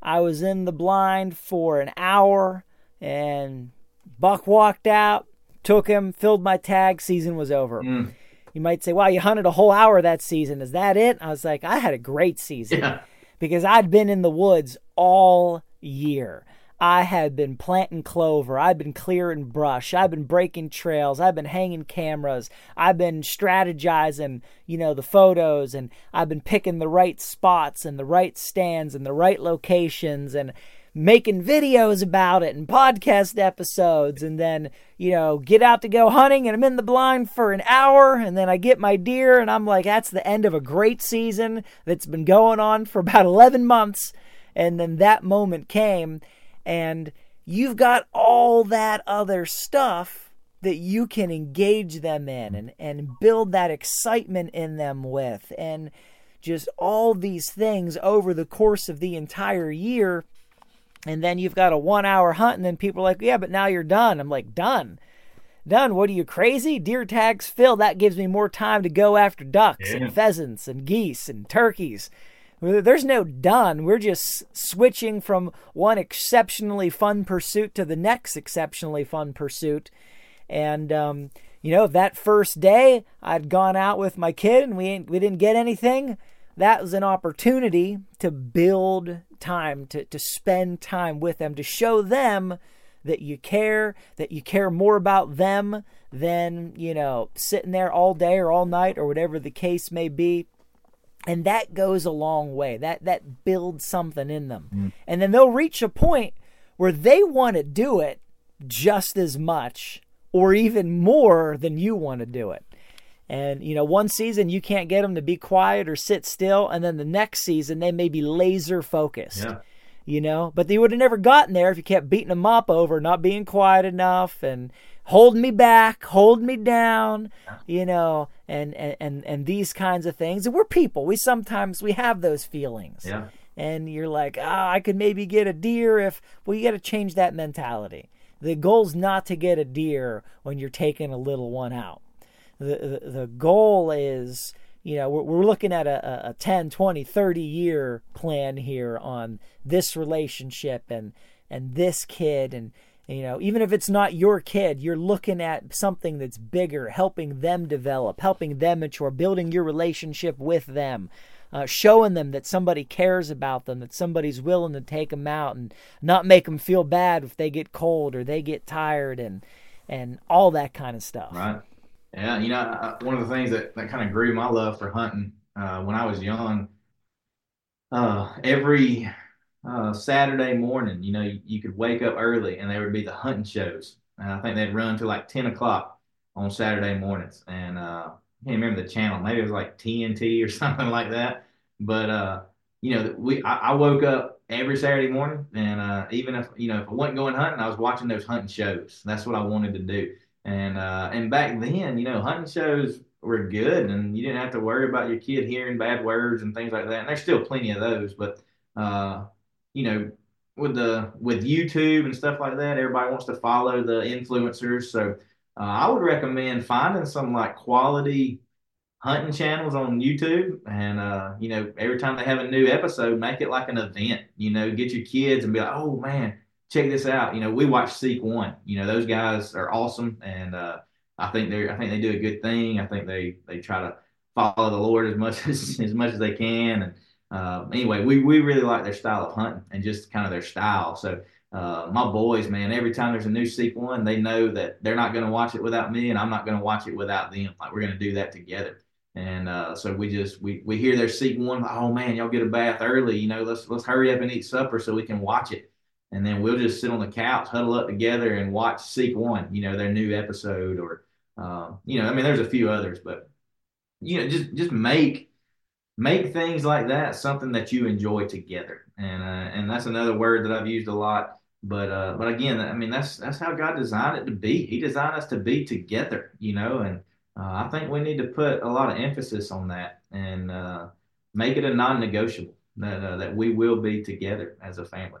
I was in the blind for an hour, and Buck walked out, took him, filled my tag. Season was over. Mm you might say, wow, you hunted a whole hour that season. Is that it? I was like, I had a great season yeah. because I'd been in the woods all year. I had been planting clover. I've been clearing brush. I've been breaking trails. I've been hanging cameras. I've been strategizing, you know, the photos and I've been picking the right spots and the right stands and the right locations and making videos about it and podcast episodes and then you know get out to go hunting and i'm in the blind for an hour and then i get my deer and i'm like that's the end of a great season that's been going on for (laughs) about 11 months. And then that moment came and you've got all that other stuff that you can engage them in and, and build that excitement in them with. And just all these things over the course of the entire year and then you've got a one hour hunt, and then people are like, yeah, but now you're done. I'm like, done. Done. What are you crazy? Deer tags fill. That gives me more time to go after ducks yeah. and pheasants and geese and turkeys. There's no done. We're just switching from one exceptionally fun pursuit to the next exceptionally fun pursuit. And, um, you know, that first day I'd gone out with my kid and we, we didn't get anything that was an opportunity to build time, to, to spend time with them, to show them that you care, that you care more about them than, you know, sitting there all day or all night or whatever the case may be. And that goes a long way. That that builds something in them. Mm. And then they'll reach a point where they want to do it just as much or even more than you want to do it. And, you know, one season you can't get them to be quiet or sit still. And then the next season they may be laser focused. Yeah. You know, but they would have never gotten there if you kept beating them up over not being quiet enough and holding me back, holding me down, you know, and, and, and these kinds of things. And we're people. We sometimes, we have those feelings. Yeah. And you're like, ah, oh, I could maybe get a deer if, well, you got to change that mentality. The goal's not to get a deer when you're taking a little one out the, the, goal is you know we're, we're looking at a, a 10 20 30 year plan here on this relationship and and this kid and you know even if it's not your kid you're looking at something that's bigger helping them develop helping them mature building your relationship with them uh, showing them that somebody cares about them, that somebody's willing to take them out and not make them feel bad if they get cold or they get tired and and all that kind of stuff. Right. Yeah, you know, one of the things that, that kind of grew my love for hunting uh, when I was young, uh, every uh, Saturday morning, you know, you, you, could wake up early and there would be the hunting shows. And I think they'd run to like 10 o'clock on Saturday mornings. And uh, I can't remember the channel. Maybe it was like TNT (laughs) or something like that. But, uh, you know, we I, I, woke up every Saturday morning. And uh, even if, you know, if I wasn't going hunting, I was watching those hunting shows. That's what I wanted to do. And uh, and back then, you know, hunting shows were good, and you didn't have to worry about your kid hearing bad words and things like that. And there's still plenty of those, but uh, you know, with the with YouTube and stuff like that, everybody wants to follow the influencers. So uh, I would recommend finding some like quality hunting channels on YouTube, and uh, you know, every time they have a new episode, make it like an event. You know, get your kids and be like, oh man check this out. You know, we watch Seek One. You know, those guys are awesome, and uh, I think they're I think they do a good thing. I think they they try to follow the Lord as much (laughs) as as much as they can. And uh, anyway, we we really like their style of hunting and just kind of their style. So. Uh, my boys, man, every time there's a new Seek One, they know that they're not going to watch it without me, and I'm not going to watch it without them. Like we're going to do that together. And uh, so we just we we hear their Seek One. Oh man, y'all get a bath early. You know, let's let's hurry up and eat supper so we can watch it and then we'll just sit on the couch, huddle up together, and watch Seek One. You know, their new episode, or uh, you know, I mean, there's a few others, but you know, just just make make things like that something that you enjoy together, and uh, and that's another word that I've used a lot. But uh, but again, I mean, that's that's how God designed it to be. He designed us to be together, you know, and uh, I think we need to put a lot of emphasis on that and uh, make it a non-negotiable that uh, that we will be together as a family.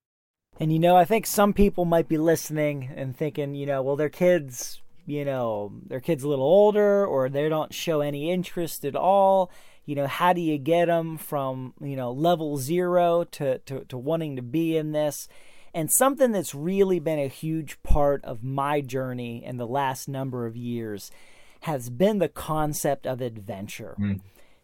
And you know, I think some people might be listening and thinking, you know, well, their kids, you know, their kids a little older or they don't show any interest at all. You know, how do you get them from, you know, level zero to, to, to wanting to be in this? And something that's really been a huge part of my journey in the last number of years has been the concept of adventure mm.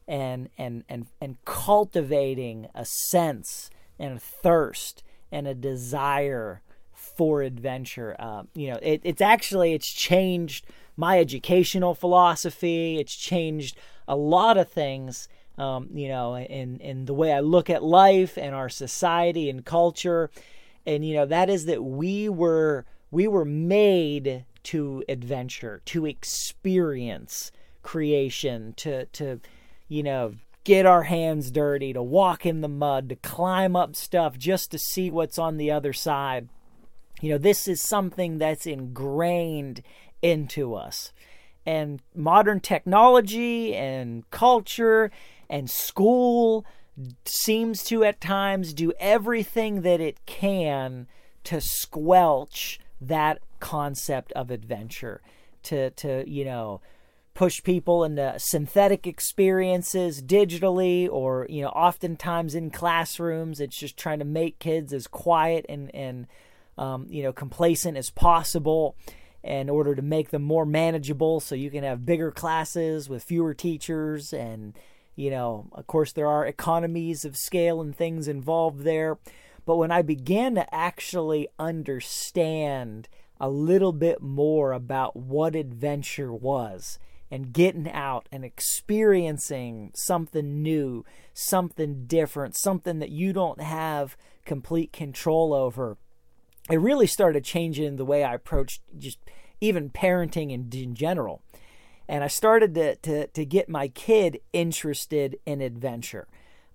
and, and, and, and cultivating a sense and a thirst and a desire for adventure. Uh, you know, it, it's actually it's changed my educational philosophy. It's changed a lot of things. Um, you know, in in the way I look at life and our society and culture, and you know that is that we were we were made to adventure, to experience creation, to to you know get our hands dirty, to walk in the mud, to climb up stuff just to see what's on the other side. You know, this is something that's ingrained into us. And modern technology and culture and school seems to at times do everything that it can to squelch that concept of adventure to to you know push people into synthetic experiences digitally or you know oftentimes in classrooms. It's just trying to make kids as quiet and and um, you know complacent as possible in order to make them more manageable so you can have bigger classes with fewer teachers. And you know of course there are economies of scale and things involved there. But when i began to actually understand a little bit more about what adventure was and getting out and experiencing something new, something different, something that you don't have complete control over. It really started changing the way I approached just even parenting in, in general. And I started to, to, to get my kid interested in adventure.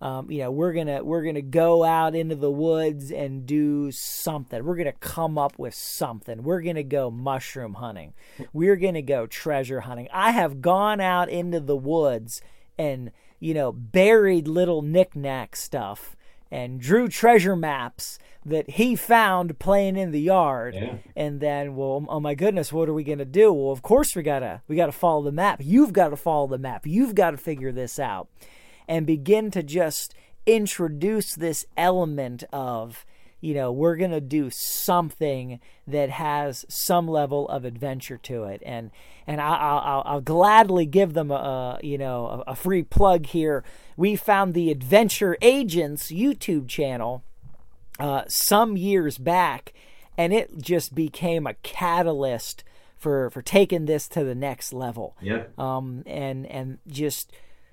Um, you know, we're gonna we're gonna go out into the woods and do something. We're gonna come up with something. We're gonna go mushroom hunting. We're gonna go treasure hunting. I have gone out into the woods and you know buried little knickknack stuff and drew treasure maps that he found playing in the yard Yeah. and then well oh my goodness what are we going to do well of course we got to we got to follow the map you've got to follow the map you've got to figure this out and begin to just introduce this element of you know we're going to do something that has some level of adventure to it. And and I, I'll, I'll gladly give them a, you know a, a free plug here. We found the adventure agents youtube channel uh, some years back and it just became a catalyst for for taking this to the next level. Yeah. um, and and just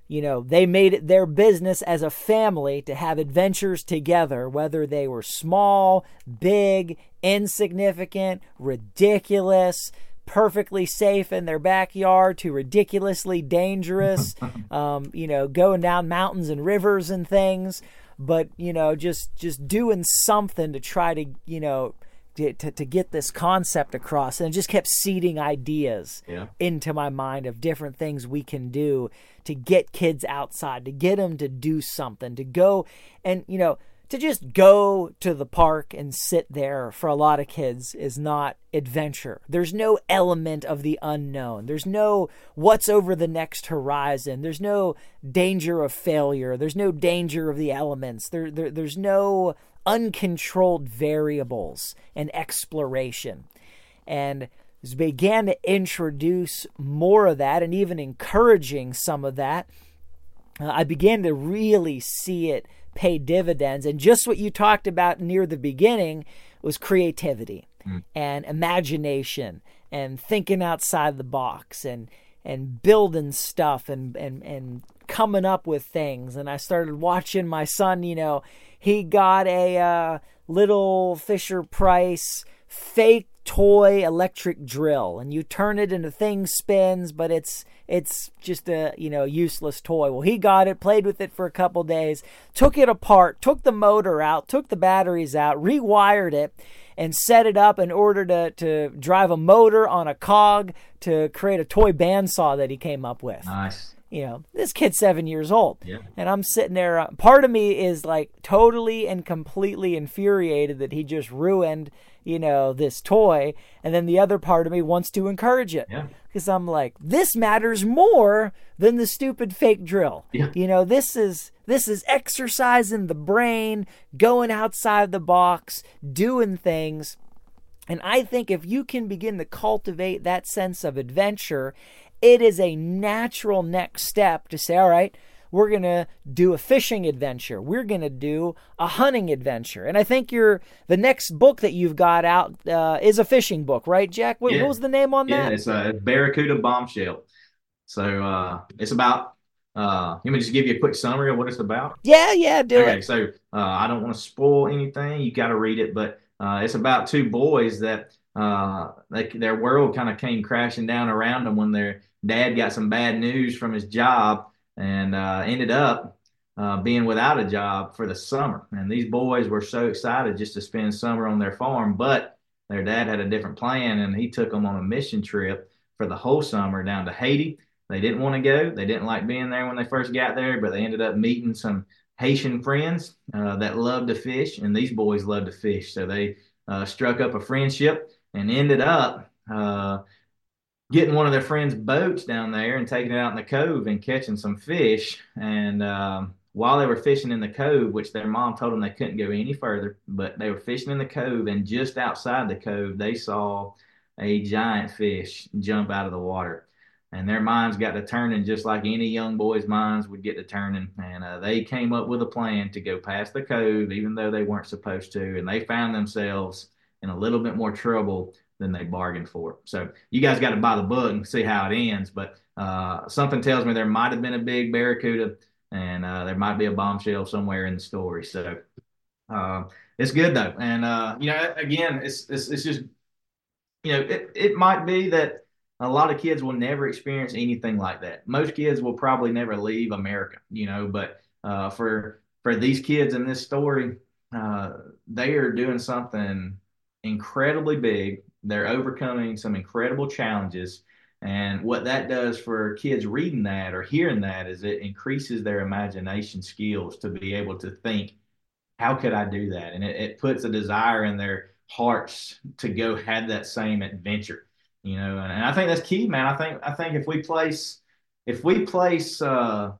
you know they made it their business as a family to have adventures together whether they were small big insignificant ridiculous perfectly safe in their backyard to ridiculously dangerous (laughs) um, you know going down mountains and rivers and things but you know just just doing something to try to you know to, to, to get this concept across and it just kept seeding ideas Yeah. into my mind of different things we can do to get kids outside, to get them to do something, to go and, you know, to just go to the park and sit there for a lot of kids is not adventure. There's no element of the unknown. There's no what's over the next horizon. There's no danger of failure. There's no danger of the elements. There, there there's no uncontrolled variables and exploration. And began to introduce more of that and even encouraging some of that, uh, I began to really see it pay dividends. And just what you talked about near the beginning was creativity and imagination and thinking outside the box and and building stuff and and and coming up with things. And I started watching my son. You know, he got a uh, little Fisher Price fake toy electric drill and you turn it and the thing spins but it's it's just a you know useless toy well he got it played with it for a couple days took it apart took the motor out took the batteries out rewired it and set it up in order to, to drive a motor on a cog to create a toy bandsaw that he came up with Nice. you know, this kid's seven years old. Yeah. And I'm sitting there. Uh, part of me is like totally and completely infuriated that he just ruined, you know, this toy. And then the other part of me wants to encourage it. Yeah. Because I'm like, this matters more than the stupid fake drill. Yeah. You know, this is this is exercising the brain, going outside the box, doing things. And I think if you can begin to cultivate that sense of adventure, it is a natural next step to say, all right, we're going to do a fishing adventure. We're going to do a hunting adventure. And I think your the next book that you've got out uh, is a fishing book, right, Jack? What, Yeah. what was the name on Yeah, that? Yeah, it's a Barracuda bombshell. So uh, it's about. Uh, let me just give you a quick summary of what it's about. Yeah, yeah, do okay, it. so uh, I don't want to spoil anything. You got to read it, but uh, it's about two boys that uh, they, their world kind of came crashing down around them when their dad got some bad news from his job and uh, ended up uh, being without a job for the summer. And these boys were so excited just to spend summer on their farm, but their dad had a different plan, and he took them on a mission trip for the whole summer down to Haiti. They didn't want to go. They didn't like being there when they first got there, but they ended up meeting some Haitian friends uh, that loved to fish, and these boys love to fish. So they uh, struck up a friendship and ended up uh, getting one of their friends' boats down there and taking it out in the cove and catching some fish. And um, while they were fishing in the cove, which their mom told them they couldn't go any further, but they were fishing in the cove, and just outside the cove, they saw a giant fish jump out of the water and their minds got to turning just like any young boy's minds would get to turning. And uh, they came up with a plan to go past the cove, even though they weren't supposed to. And they found themselves in a little bit more trouble than they bargained for. So you guys got to buy the book and see how it ends. But uh, something tells me there might have been a big barracuda, and uh, there might be a bombshell somewhere in the story. So uh, it's good though, and uh, you know, again, it's it's, it's just you know, it, it might be that a lot of kids will never experience anything like that. Most kids will probably never leave America, you know, but uh, for for these kids in this story, uh, they are doing something incredibly big. They're overcoming some incredible challenges. And what that does for kids reading that or hearing that is it increases their imagination skills to be able to think, how could I do that? And it, it puts a desire in their hearts to go have that same adventure, you know. And, and I think that's key, man. I think I think if we place if we place uh,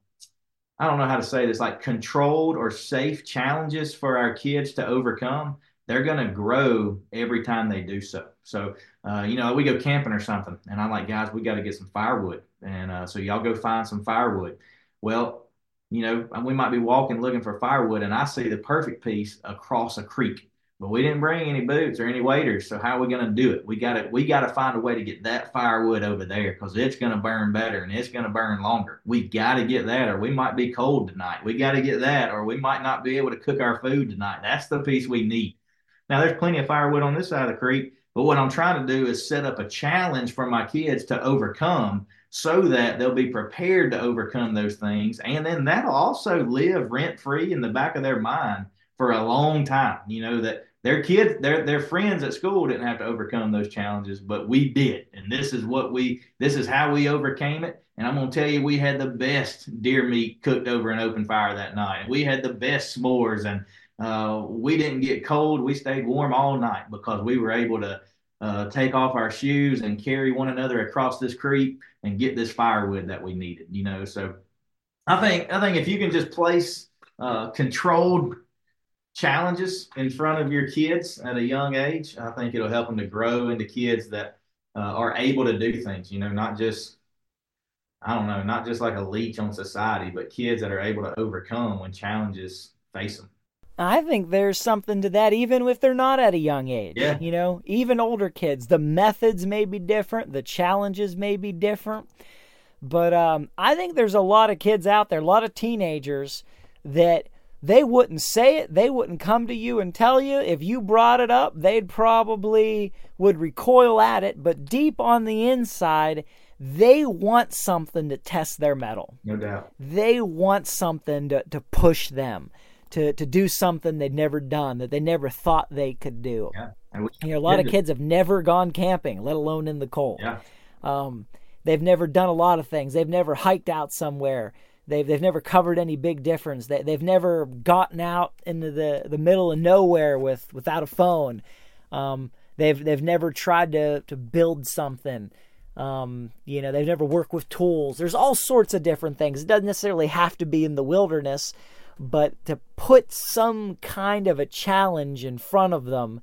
I don't know how to say this, like controlled or safe challenges for our kids to overcome, they're going to grow every time they do so. So, uh, you know, we go camping or something, and I'm like, guys, we got to get some firewood. And uh, so y'all go find some firewood. Well, you know, we might be walking looking for firewood, and I see the perfect piece across a creek but we didn't bring any boots or any waders. So how are we going to do it? We got to we got to find a way to get that firewood over there because it's going to burn better and it's going to burn longer. We got to get that, or we might be cold tonight. We got to get that, or we might not be able to cook our food tonight. That's the piece we need. Now there's plenty of firewood on this side of the creek, but what I'm trying to do is set up a challenge for my kids to overcome so that they'll be prepared to overcome those things, and then that'll also live rent free in the back of their mind for a long time. You know that their kids, their their friends at school didn't have to overcome those challenges, but we did. And this is what we this is how we overcame it. And I'm gonna tell you, we had the best deer meat cooked over an open fire that night. We had the best s'mores, and uh, we didn't get cold. We stayed warm all night because we were able to uh, take off our shoes and carry one another across this creek and get this firewood that we needed. You know, so I think I think if you can just place uh, controlled challenges in front of your kids at a young age, I think it'll help them to grow into kids that uh, are able to do things, you know, not just, I don't know, not just like a leech on society, but kids that are able to overcome when challenges face them. I think there's something to that, even if they're not at a young age. Yeah. You know, even older kids, the methods may be different, the challenges may be different. But um, I think there's a lot of kids out there, a lot of teenagers that they wouldn't say it they wouldn't come to you and tell you if you brought it up they'd probably would recoil at it but deep on the inside they want something to test their mettle no doubt they want something to, to push them to, to do something they'd never done that they never thought they could do yeah. you know, a lot of kids have never gone camping let alone in the cold yeah. um, they've never done a lot of things they've never hiked out somewhere They've they've never covered any big difference. They they've never gotten out into the, the middle of nowhere with without a phone. Um, they've they've never tried to to build something. Um, you know, they've never worked with tools. There's all sorts of different things. It doesn't necessarily have to be in the wilderness, but to put some kind of a challenge in front of them,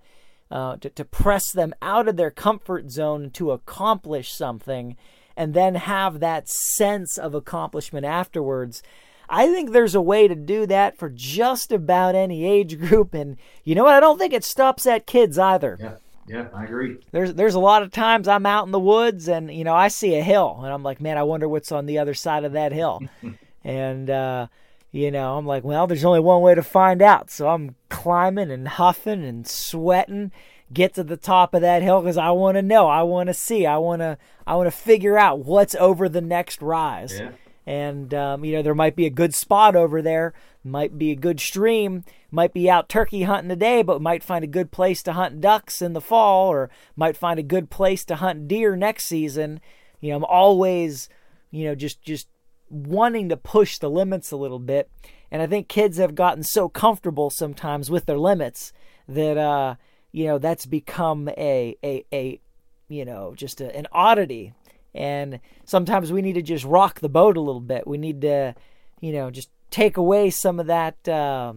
uh, to, to press them out of their comfort zone to accomplish something and then have that sense of accomplishment afterwards. I think there's a way to do that for just about any age group. And you know what? I don't think it stops at kids either. Yeah. Yeah, I agree. There's there's a lot of times I'm out in the woods and you know I see a hill and I'm like, man, I wonder what's on the other side of that hill, (laughs) and uh, you know I'm like, well, there's only one way to find out. So I'm climbing and huffing and sweating, get to the top of that hill because I want to know, I want to see, I want to, I want to figure out what's over the next rise. Yeah. And um, you know, there might be a good spot over there, might be a good stream, might be out turkey hunting today, but might find a good place to hunt ducks in the fall, or might find a good place to hunt deer next season. You know, I'm always, you know, just just wanting to push the limits a little bit. And I think kids have gotten so comfortable sometimes with their limits that uh, you know that's become a a a you know just a, an oddity. And sometimes we need to just rock the boat a little bit. We need to you know just take away some of that uh,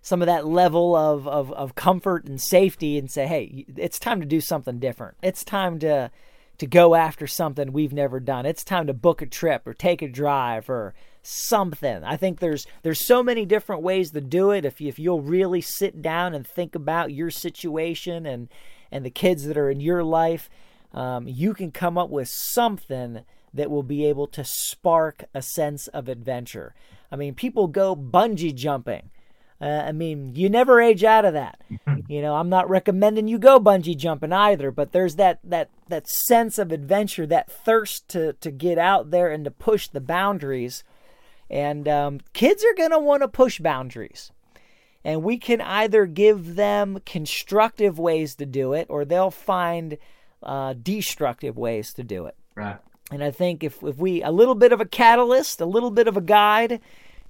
some of that level of, of of comfort and safety and say hey it's time to do something different. It's time to to go after something we've never done it's time to book a trip or take a drive or something. I think there's there's so many different ways to do it. If you, if you'll really sit down and think about your situation and and the kids that are in your life, um, you can come up with something that will be able to spark a sense of adventure. I mean, people go bungee jumping. Uh, I mean, you never age out of that. You know, I'm not recommending you go bungee jumping either, but there's that that that sense of adventure, that thirst to to get out there and to push the boundaries. And um, kids are going to want to push boundaries. And we can either give them constructive ways to do it, or they'll find uh, destructive ways to do it. Right. And I think if, if we a little bit of a catalyst, a little bit of a guide,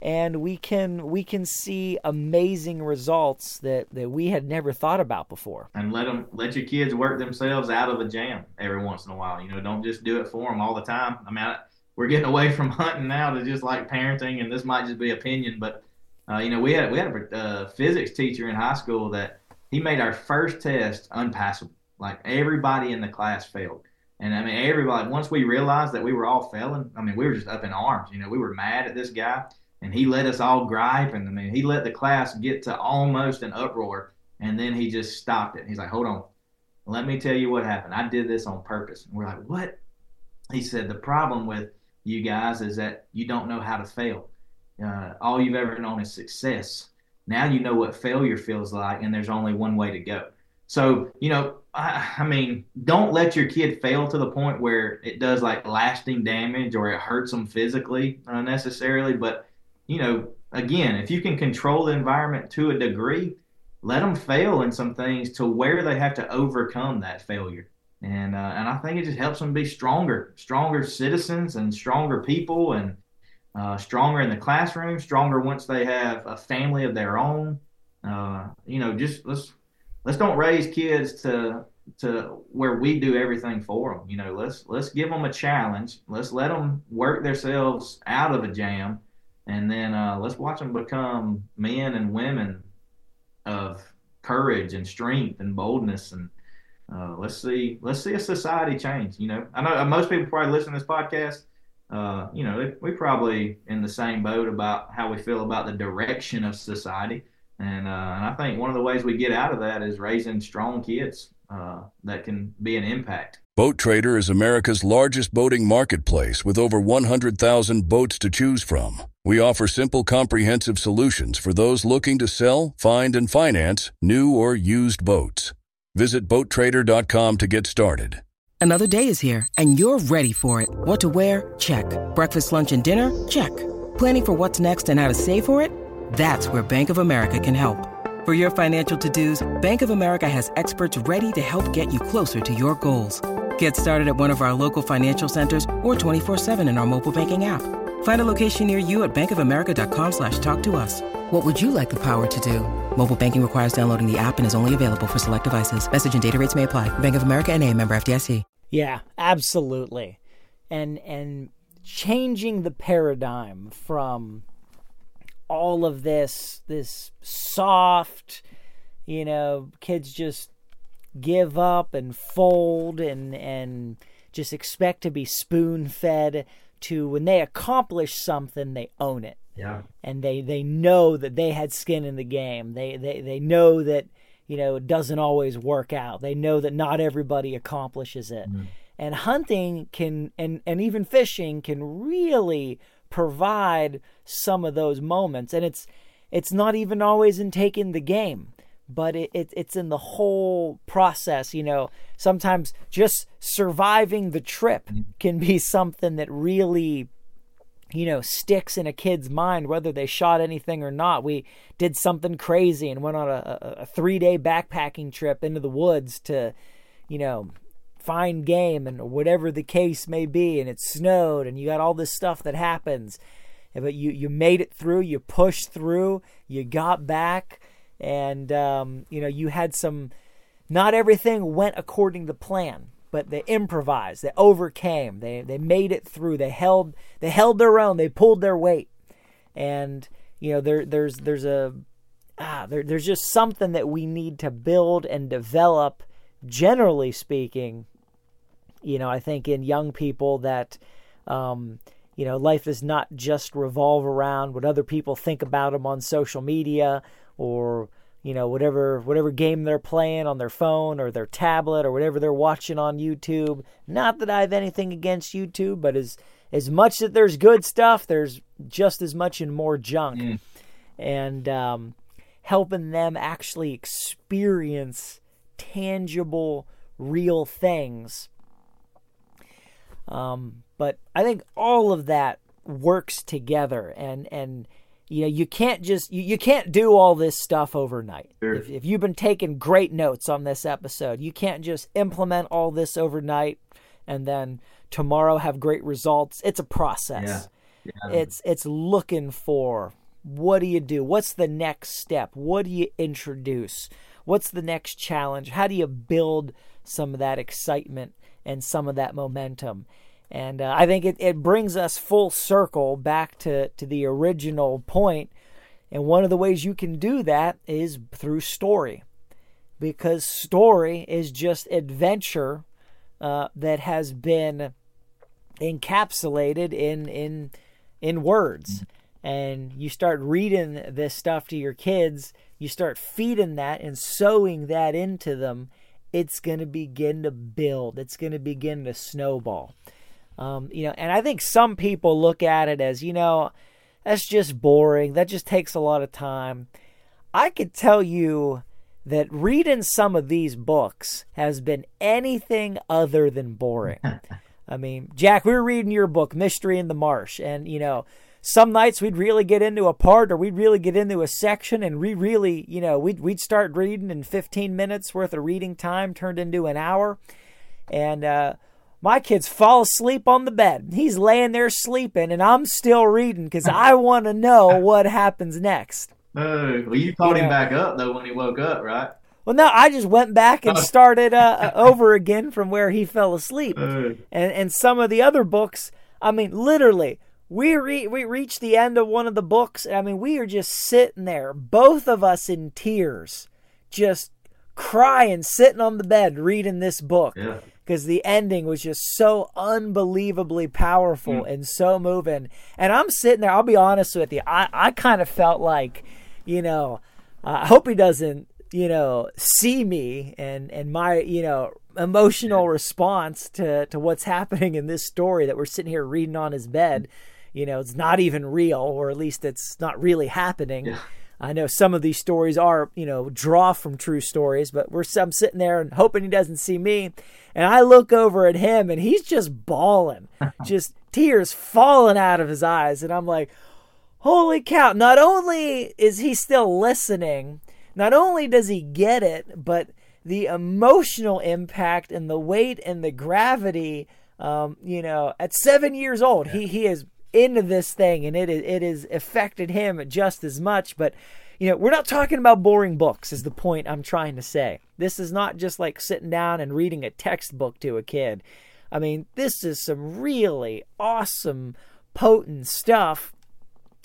and we can we can see amazing results that, that we had never thought about before. And let them let your kids work themselves out of a jam every once in a while. You know, don't just do it for them all the time. I mean, I, we're getting away (laughs) from hunting now to just like parenting, and this might just be opinion, but uh, you know, we had we had a uh, physics teacher in high school that he made our first test unpassable. Like everybody in the class failed. And I mean, everybody, once we realized that we were all failing, I mean, we were just up in arms. You know, we were mad at this guy and he let us all gripe. And I mean, he let the class get to almost an uproar. And then he just stopped it. He's like, hold on. Let me tell you what happened. I did this on purpose. And we're like, what? He said, the problem with you guys is that you don't know how to fail. Uh, all you've ever known is success. Now you know what failure feels like, and there's only one way to go. So, you know, I, I, mean, don't let your kid fail to the point where it does like lasting damage or it hurts them physically uh, necessarily. But, you know, again, if you can control the environment to a degree, let them fail in some things to where they have to overcome that failure. And, uh, and I think it just helps them be stronger, stronger citizens and stronger people and uh, stronger in the classroom, stronger once they have a family of their own. Uh, you know, just let's let's don't raise kids to to where we do everything for them. You know, let's let's give them a challenge. Let's let them work themselves out of a jam, and then uh, let's watch them become men and women of courage and strength and boldness and uh, let's see let's see a society change. You know, I know most people probably listen to this podcast. Uh, you know, we probably in the same boat about how we feel about the direction of society. And, uh, and I think one of the ways we get out of that is raising strong kids uh, that can be an impact. Boat Trader is America's largest boating marketplace with over 100,000 boats to choose from. We offer simple, comprehensive solutions for those looking to sell, find, and finance new or used boats. Visit BoatTrader.com to get started. Another day is here, and you're ready for it. What to wear? Check. Breakfast, lunch, and dinner? Check. Planning for what's next and how to save for it? That's where Bank of America can help. For your financial to-dos, Bank of America has experts ready to help get you closer to your goals. Get started at one of our local financial centers or 24-7 in our mobile banking app. Find a location near you at bankofamerica.com slash talk to us. What would you like the power to do? Mobile banking requires downloading the app and is only available for select devices. Message and data rates may apply. Bank of America and a member FDIC. Yeah, absolutely. And, and changing the paradigm from all of this this soft you know kids just give up and fold and and just expect to be spoon fed to when they accomplish something they own it. Yeah. And they they know that they had skin in the game. They they they know that you know it doesn't always work out. They know that not everybody accomplishes it. Mm. and hunting can and and even fishing can really provide some of those moments. And it's it's not even always in taking the game but it, it, it's in the whole process you know. Sometimes just surviving the trip mm-hmm. can be something that really you know sticks in a kid's mind whether they shot anything or not. We did something crazy and went on a, a, a three day backpacking trip into the woods to you know find game and whatever the case may be and it snowed and you got all this stuff that happens. But you you made it through you pushed through you got back and um, you know you had some not everything went according to plan but they improvised they overcame they they made it through they held they held their own they pulled their weight. And you know there there's there's a ah there, there's just something that we need to build and develop generally speaking you know, I think in young people that, um, you know, life does not just revolve around what other people think about them on social media or you know whatever whatever game they're playing on their phone or their tablet or whatever they're watching on YouTube. Not that I have anything against YouTube, but as as much that there's good stuff, there's just as much and more junk. Mm. And um, helping them actually experience tangible, real things. Um, but I think all of that works together, and and you know you can't just you, you can't do all this stuff overnight. Sure. If, if you've been taking great notes on this episode, you can't just implement all this overnight and then tomorrow have great results. It's a process. Yeah. Yeah. It's it's looking for what do you do? What's the next step? What do you introduce? What's the next challenge? How do you build some of that excitement and some of that momentum? And uh, I think it, it brings us full circle back to, to the original point. And one of the ways you can do that is through story. Because story is just adventure uh, that has been encapsulated in in in words and you start reading this stuff to your kids you start feeding that and sowing that into them it's going to begin to build it's going to begin to snowball um, you know and i think some people look at it as you know that's just boring. That just takes a lot of time. I could tell you that reading some of these books has been anything other than boring. (laughs) I mean, Jack, we were reading your book, Mystery in the Marsh, and you know, some nights we'd really get into a part or we'd really get into a section and we really, you know, we'd we'd start reading and 15 minutes worth of reading time turned into an hour. And uh, my kids fall asleep on the bed. He's laying there sleeping and I'm still reading because (laughs) I want to know what happens next. Oh, well, you called you him back up though when he woke up, right? Well, no, I just went back and started uh, uh over again from where he fell asleep. And and some of the other books, I mean, literally, we re- we reached the end of one of the books. I mean, we are just sitting there, both of us in tears, just crying, sitting on the bed reading this book. Because the ending was just so unbelievably powerful mm. and so moving. And I'm sitting there, I'll be honest with you, I, I kind of felt like, you know, I hope he doesn't you know, see me and and my, you know, emotional response to to what's happening in this story that we're sitting here reading on his bed. You know, it's not even real, or at least it's not really happening. Yeah. I know some of these stories are, you know, draw from true stories, but we're I'm sitting there and hoping he doesn't see me, and I look over at him and he's just bawling, (laughs) just tears falling out of his eyes, and I'm like, holy cow! Not only is he still listening, not only does he get it, but the emotional impact and the weight and the gravity. Um, you know, at seven years old, yeah. he he is into this thing, and it it has affected him just as much. But you know, we're not talking about boring books. Is the point I'm trying to say? This is not just like sitting down and reading a textbook to a kid. I mean, this is some really awesome, potent stuff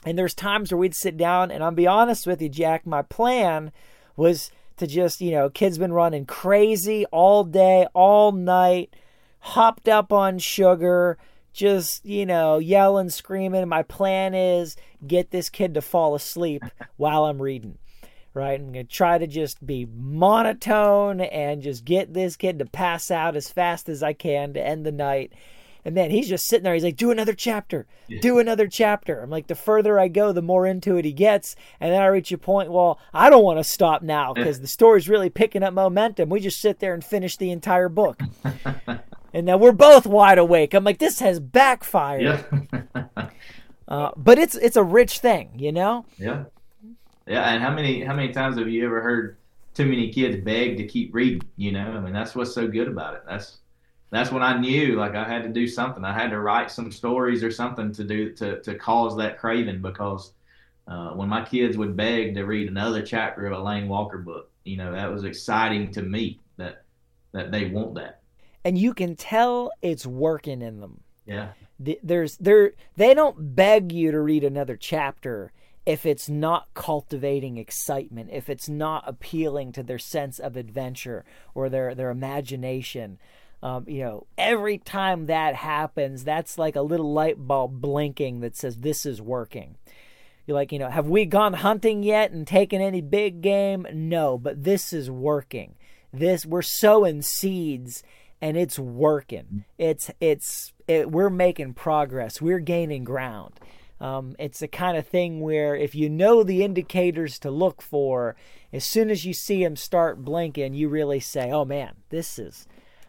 and there's times where we'd sit down, and I'll be honest with you, Jack, my plan was to just, you know, kids been running crazy all day, all night, hopped up on sugar, just, you know, yelling, screaming. My plan is get this kid to fall asleep (laughs) while I'm reading. Right? I'm going to try to just be monotone and just get this kid to pass out as fast as I can to end the night. And then he's just sitting there. He's like, do another chapter, do another chapter. I'm like, the further I go, the more into it he gets. And then I reach a point, well, I don't want to stop now because (laughs) the story's really picking up momentum. We just sit there and finish the entire book. (laughs) and now we're both wide awake. I'm like, this has backfired. Yeah. (laughs) uh, but it's it's a rich thing, you know. Yeah. Yeah. And how many how many times have you ever heard too many kids beg to keep reading? You know, I mean, that's what's so good about it. That's that's when I knew like I had to do something. I had to write some stories or something to do to to cause that craving because uh, when my kids would beg to read another chapter of a Lane Walker book, you know that was exciting to me that that they want that. And you can tell it's working in them. Yeah. There's there they don't beg you to read another chapter if it's not cultivating excitement, if it's not appealing to their sense of adventure or their their imagination. Um, you know, every time that happens, that's like a little light bulb blinking that says this is working. you're like, you know, have we gone hunting yet and taken any big game? No, but this is working. This we're sowing seeds and it's working. It's it's it, we're making progress. We're gaining ground. Um, it's the kind of thing where if you know the indicators to look for, as soon as you see them start blinking, you really say, "Oh man, this is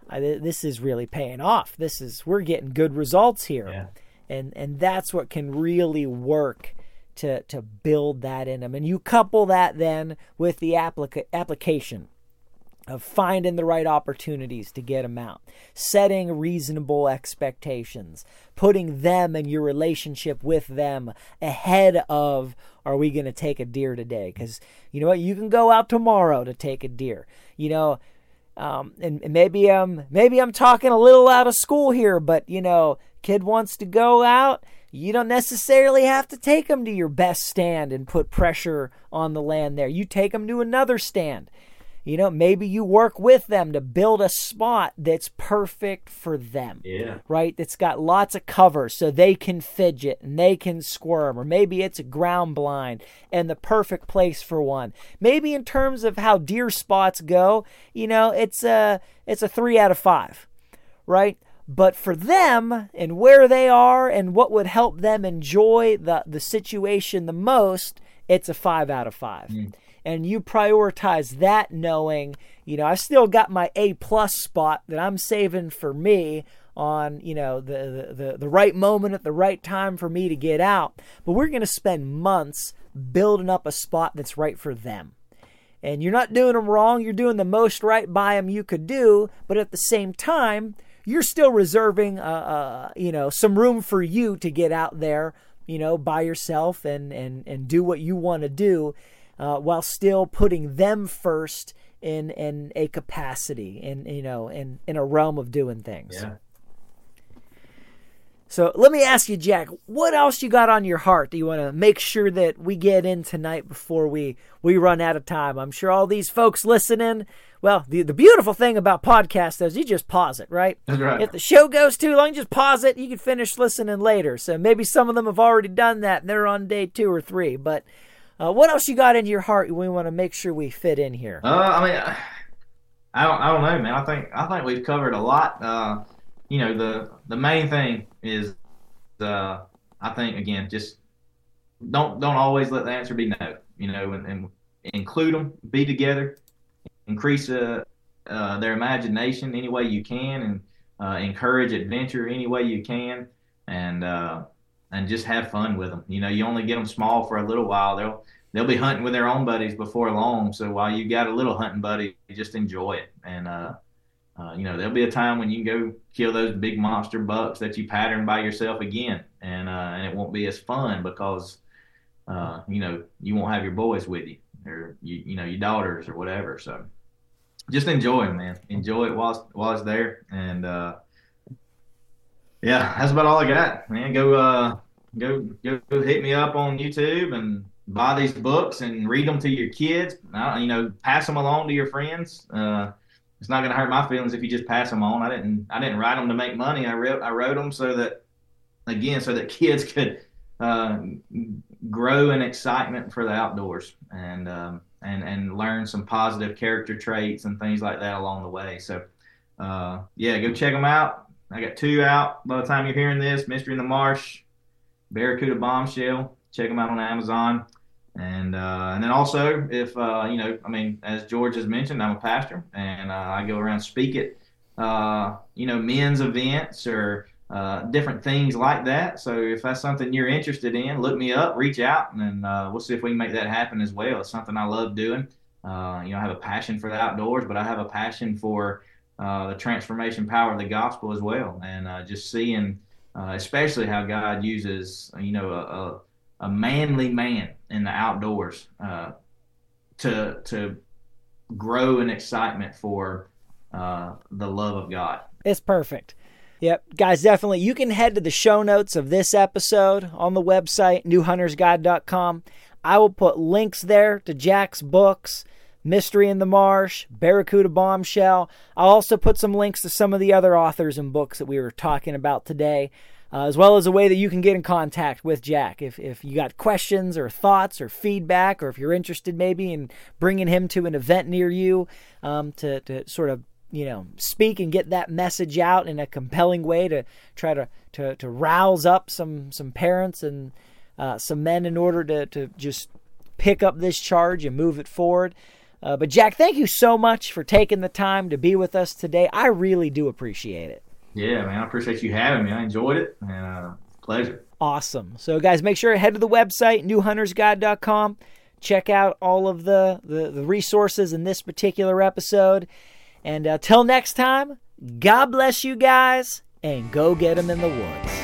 uh, this is really paying off. This is we're getting good results here." Yeah. And and that's what can really work to to build that in them. And you couple that then with the applica- application of finding the right opportunities to get them out, setting reasonable expectations, putting them and your relationship with them ahead of are we going to take a deer today? Because you know what, you can go out tomorrow to take a deer. You know, um, and, and maybe um maybe I'm talking a little out of school here, but you know, kid wants to go out. You don't necessarily have to take them to your best stand and put pressure on the land there. You take them to another stand you know, maybe you work with them to build a spot that's perfect for them. Yeah. Right? That's got lots of cover so they can fidget and they can squirm. Or maybe it's a ground blind and the perfect place for one. Maybe in terms of how deer spots go, you know, it's a it's a three out of five. Right? But for them and where they are and what would help them enjoy the, the situation the most, it's a five out of five. Mm and you prioritize that knowing, you know, I still got my A plus spot that I'm saving for me on, you know, the, the, the right moment at the right time for me to get out. But we're going to spend months building up a spot that's right for them. And you're not doing them wrong. You're doing the most right by them you could do. But at the same time, you're still reserving, uh, uh, you know, some room for you to get out there, you know, by yourself and and and do what you want to do uh, while still putting them first in in a capacity in you know in in a realm of doing things. Yeah. So let me ask you, Jack, what else you got on your heart? Do you want to make sure that we get in tonight before we we run out of time? I'm sure all these folks listening. Well, the the beautiful thing about podcasts is you just pause it, right? That's right. If the show goes too long, just pause it. You can finish listening later. So maybe some of them have already done that and they're on day two or three. But uh, what else you got in your heart we want to make sure we fit in here? Uh, I mean, I don't, I don't know, man. I think, I think we've covered a lot. Uh, you know, the the main thing is, uh, I think again, just don't don't always let the answer be no. You know, and, and include them, be together, increase uh, uh, their imagination any way you can, and uh, encourage adventure any way you can, and uh, and just have fun with them. You know, you only get them small for a little while. They'll they'll be hunting with their own buddies before long. So while you got a little hunting buddy, just enjoy it. And uh, uh, you know, there'll be a time when you can go kill those big monster bucks that you pattern by yourself again, and uh, and it won't be as fun because uh, you know you won't have your boys with you or you you know your daughters or whatever. So just enjoy it, man. Enjoy it while while it's there, and uh, yeah, that's about all I got, man. Go uh, go go hit me up on YouTube and buy these books and read them to your kids. you know, pass them along to your friends. Uh, it's not going to hurt my feelings if you just pass them on. I didn't I didn't write them to make money. I wrote I wrote them so that again so that (laughs) kids could uh, grow in excitement for the outdoors and um, and and learn some positive character traits and things like that along the way. So uh, yeah, go check them out. I got two out by the time you're hearing this. Mystery in the Marsh Barracuda Bombshell. Check them out on Amazon. And uh, and then also, if uh, you know, I mean, as George has mentioned, I'm a pastor, and uh, I go around speak at uh, you know men's events or uh, different things like that. So if that's something you're interested in, look me up, reach out, and uh, we'll see if we can make that happen as well. It's something I love doing. you know, I have a passion for the outdoors, but I have a passion for the transformation power of the gospel as well, and just seeing uh, especially how God uses, you know, a, a, a manly man in the outdoors uh, to to grow in excitement for uh, the love of God. It's perfect. Yep, guys, definitely. You can head to the show notes of this episode on the website, newhuntersguide.com. I will put links there to Jack's books, Mystery in the Marsh, Barracuda Bombshell. I'll also put some links to some of the other authors and books that we were talking about today. uh, as well as a way that you can get in contact with Jack. If, if you got questions or thoughts or feedback, or if you're interested maybe in bringing him to an event near you um, to, to sort of you know speak and get that message out in a compelling way to try to to, to rouse up some some parents and uh, some men in order to, to just pick up this charge and move it forward. Uh, but Jack, thank you so much for taking the time to be with us today. I really do appreciate it. Yeah, man, I appreciate you having me. I enjoyed it. And, uh, pleasure. Awesome. So, guys, make sure to head to the website, newhuntersguide.com. Check out all of the, the, the resources in this particular episode. And until uh, next time, God bless you guys and go get them in the woods.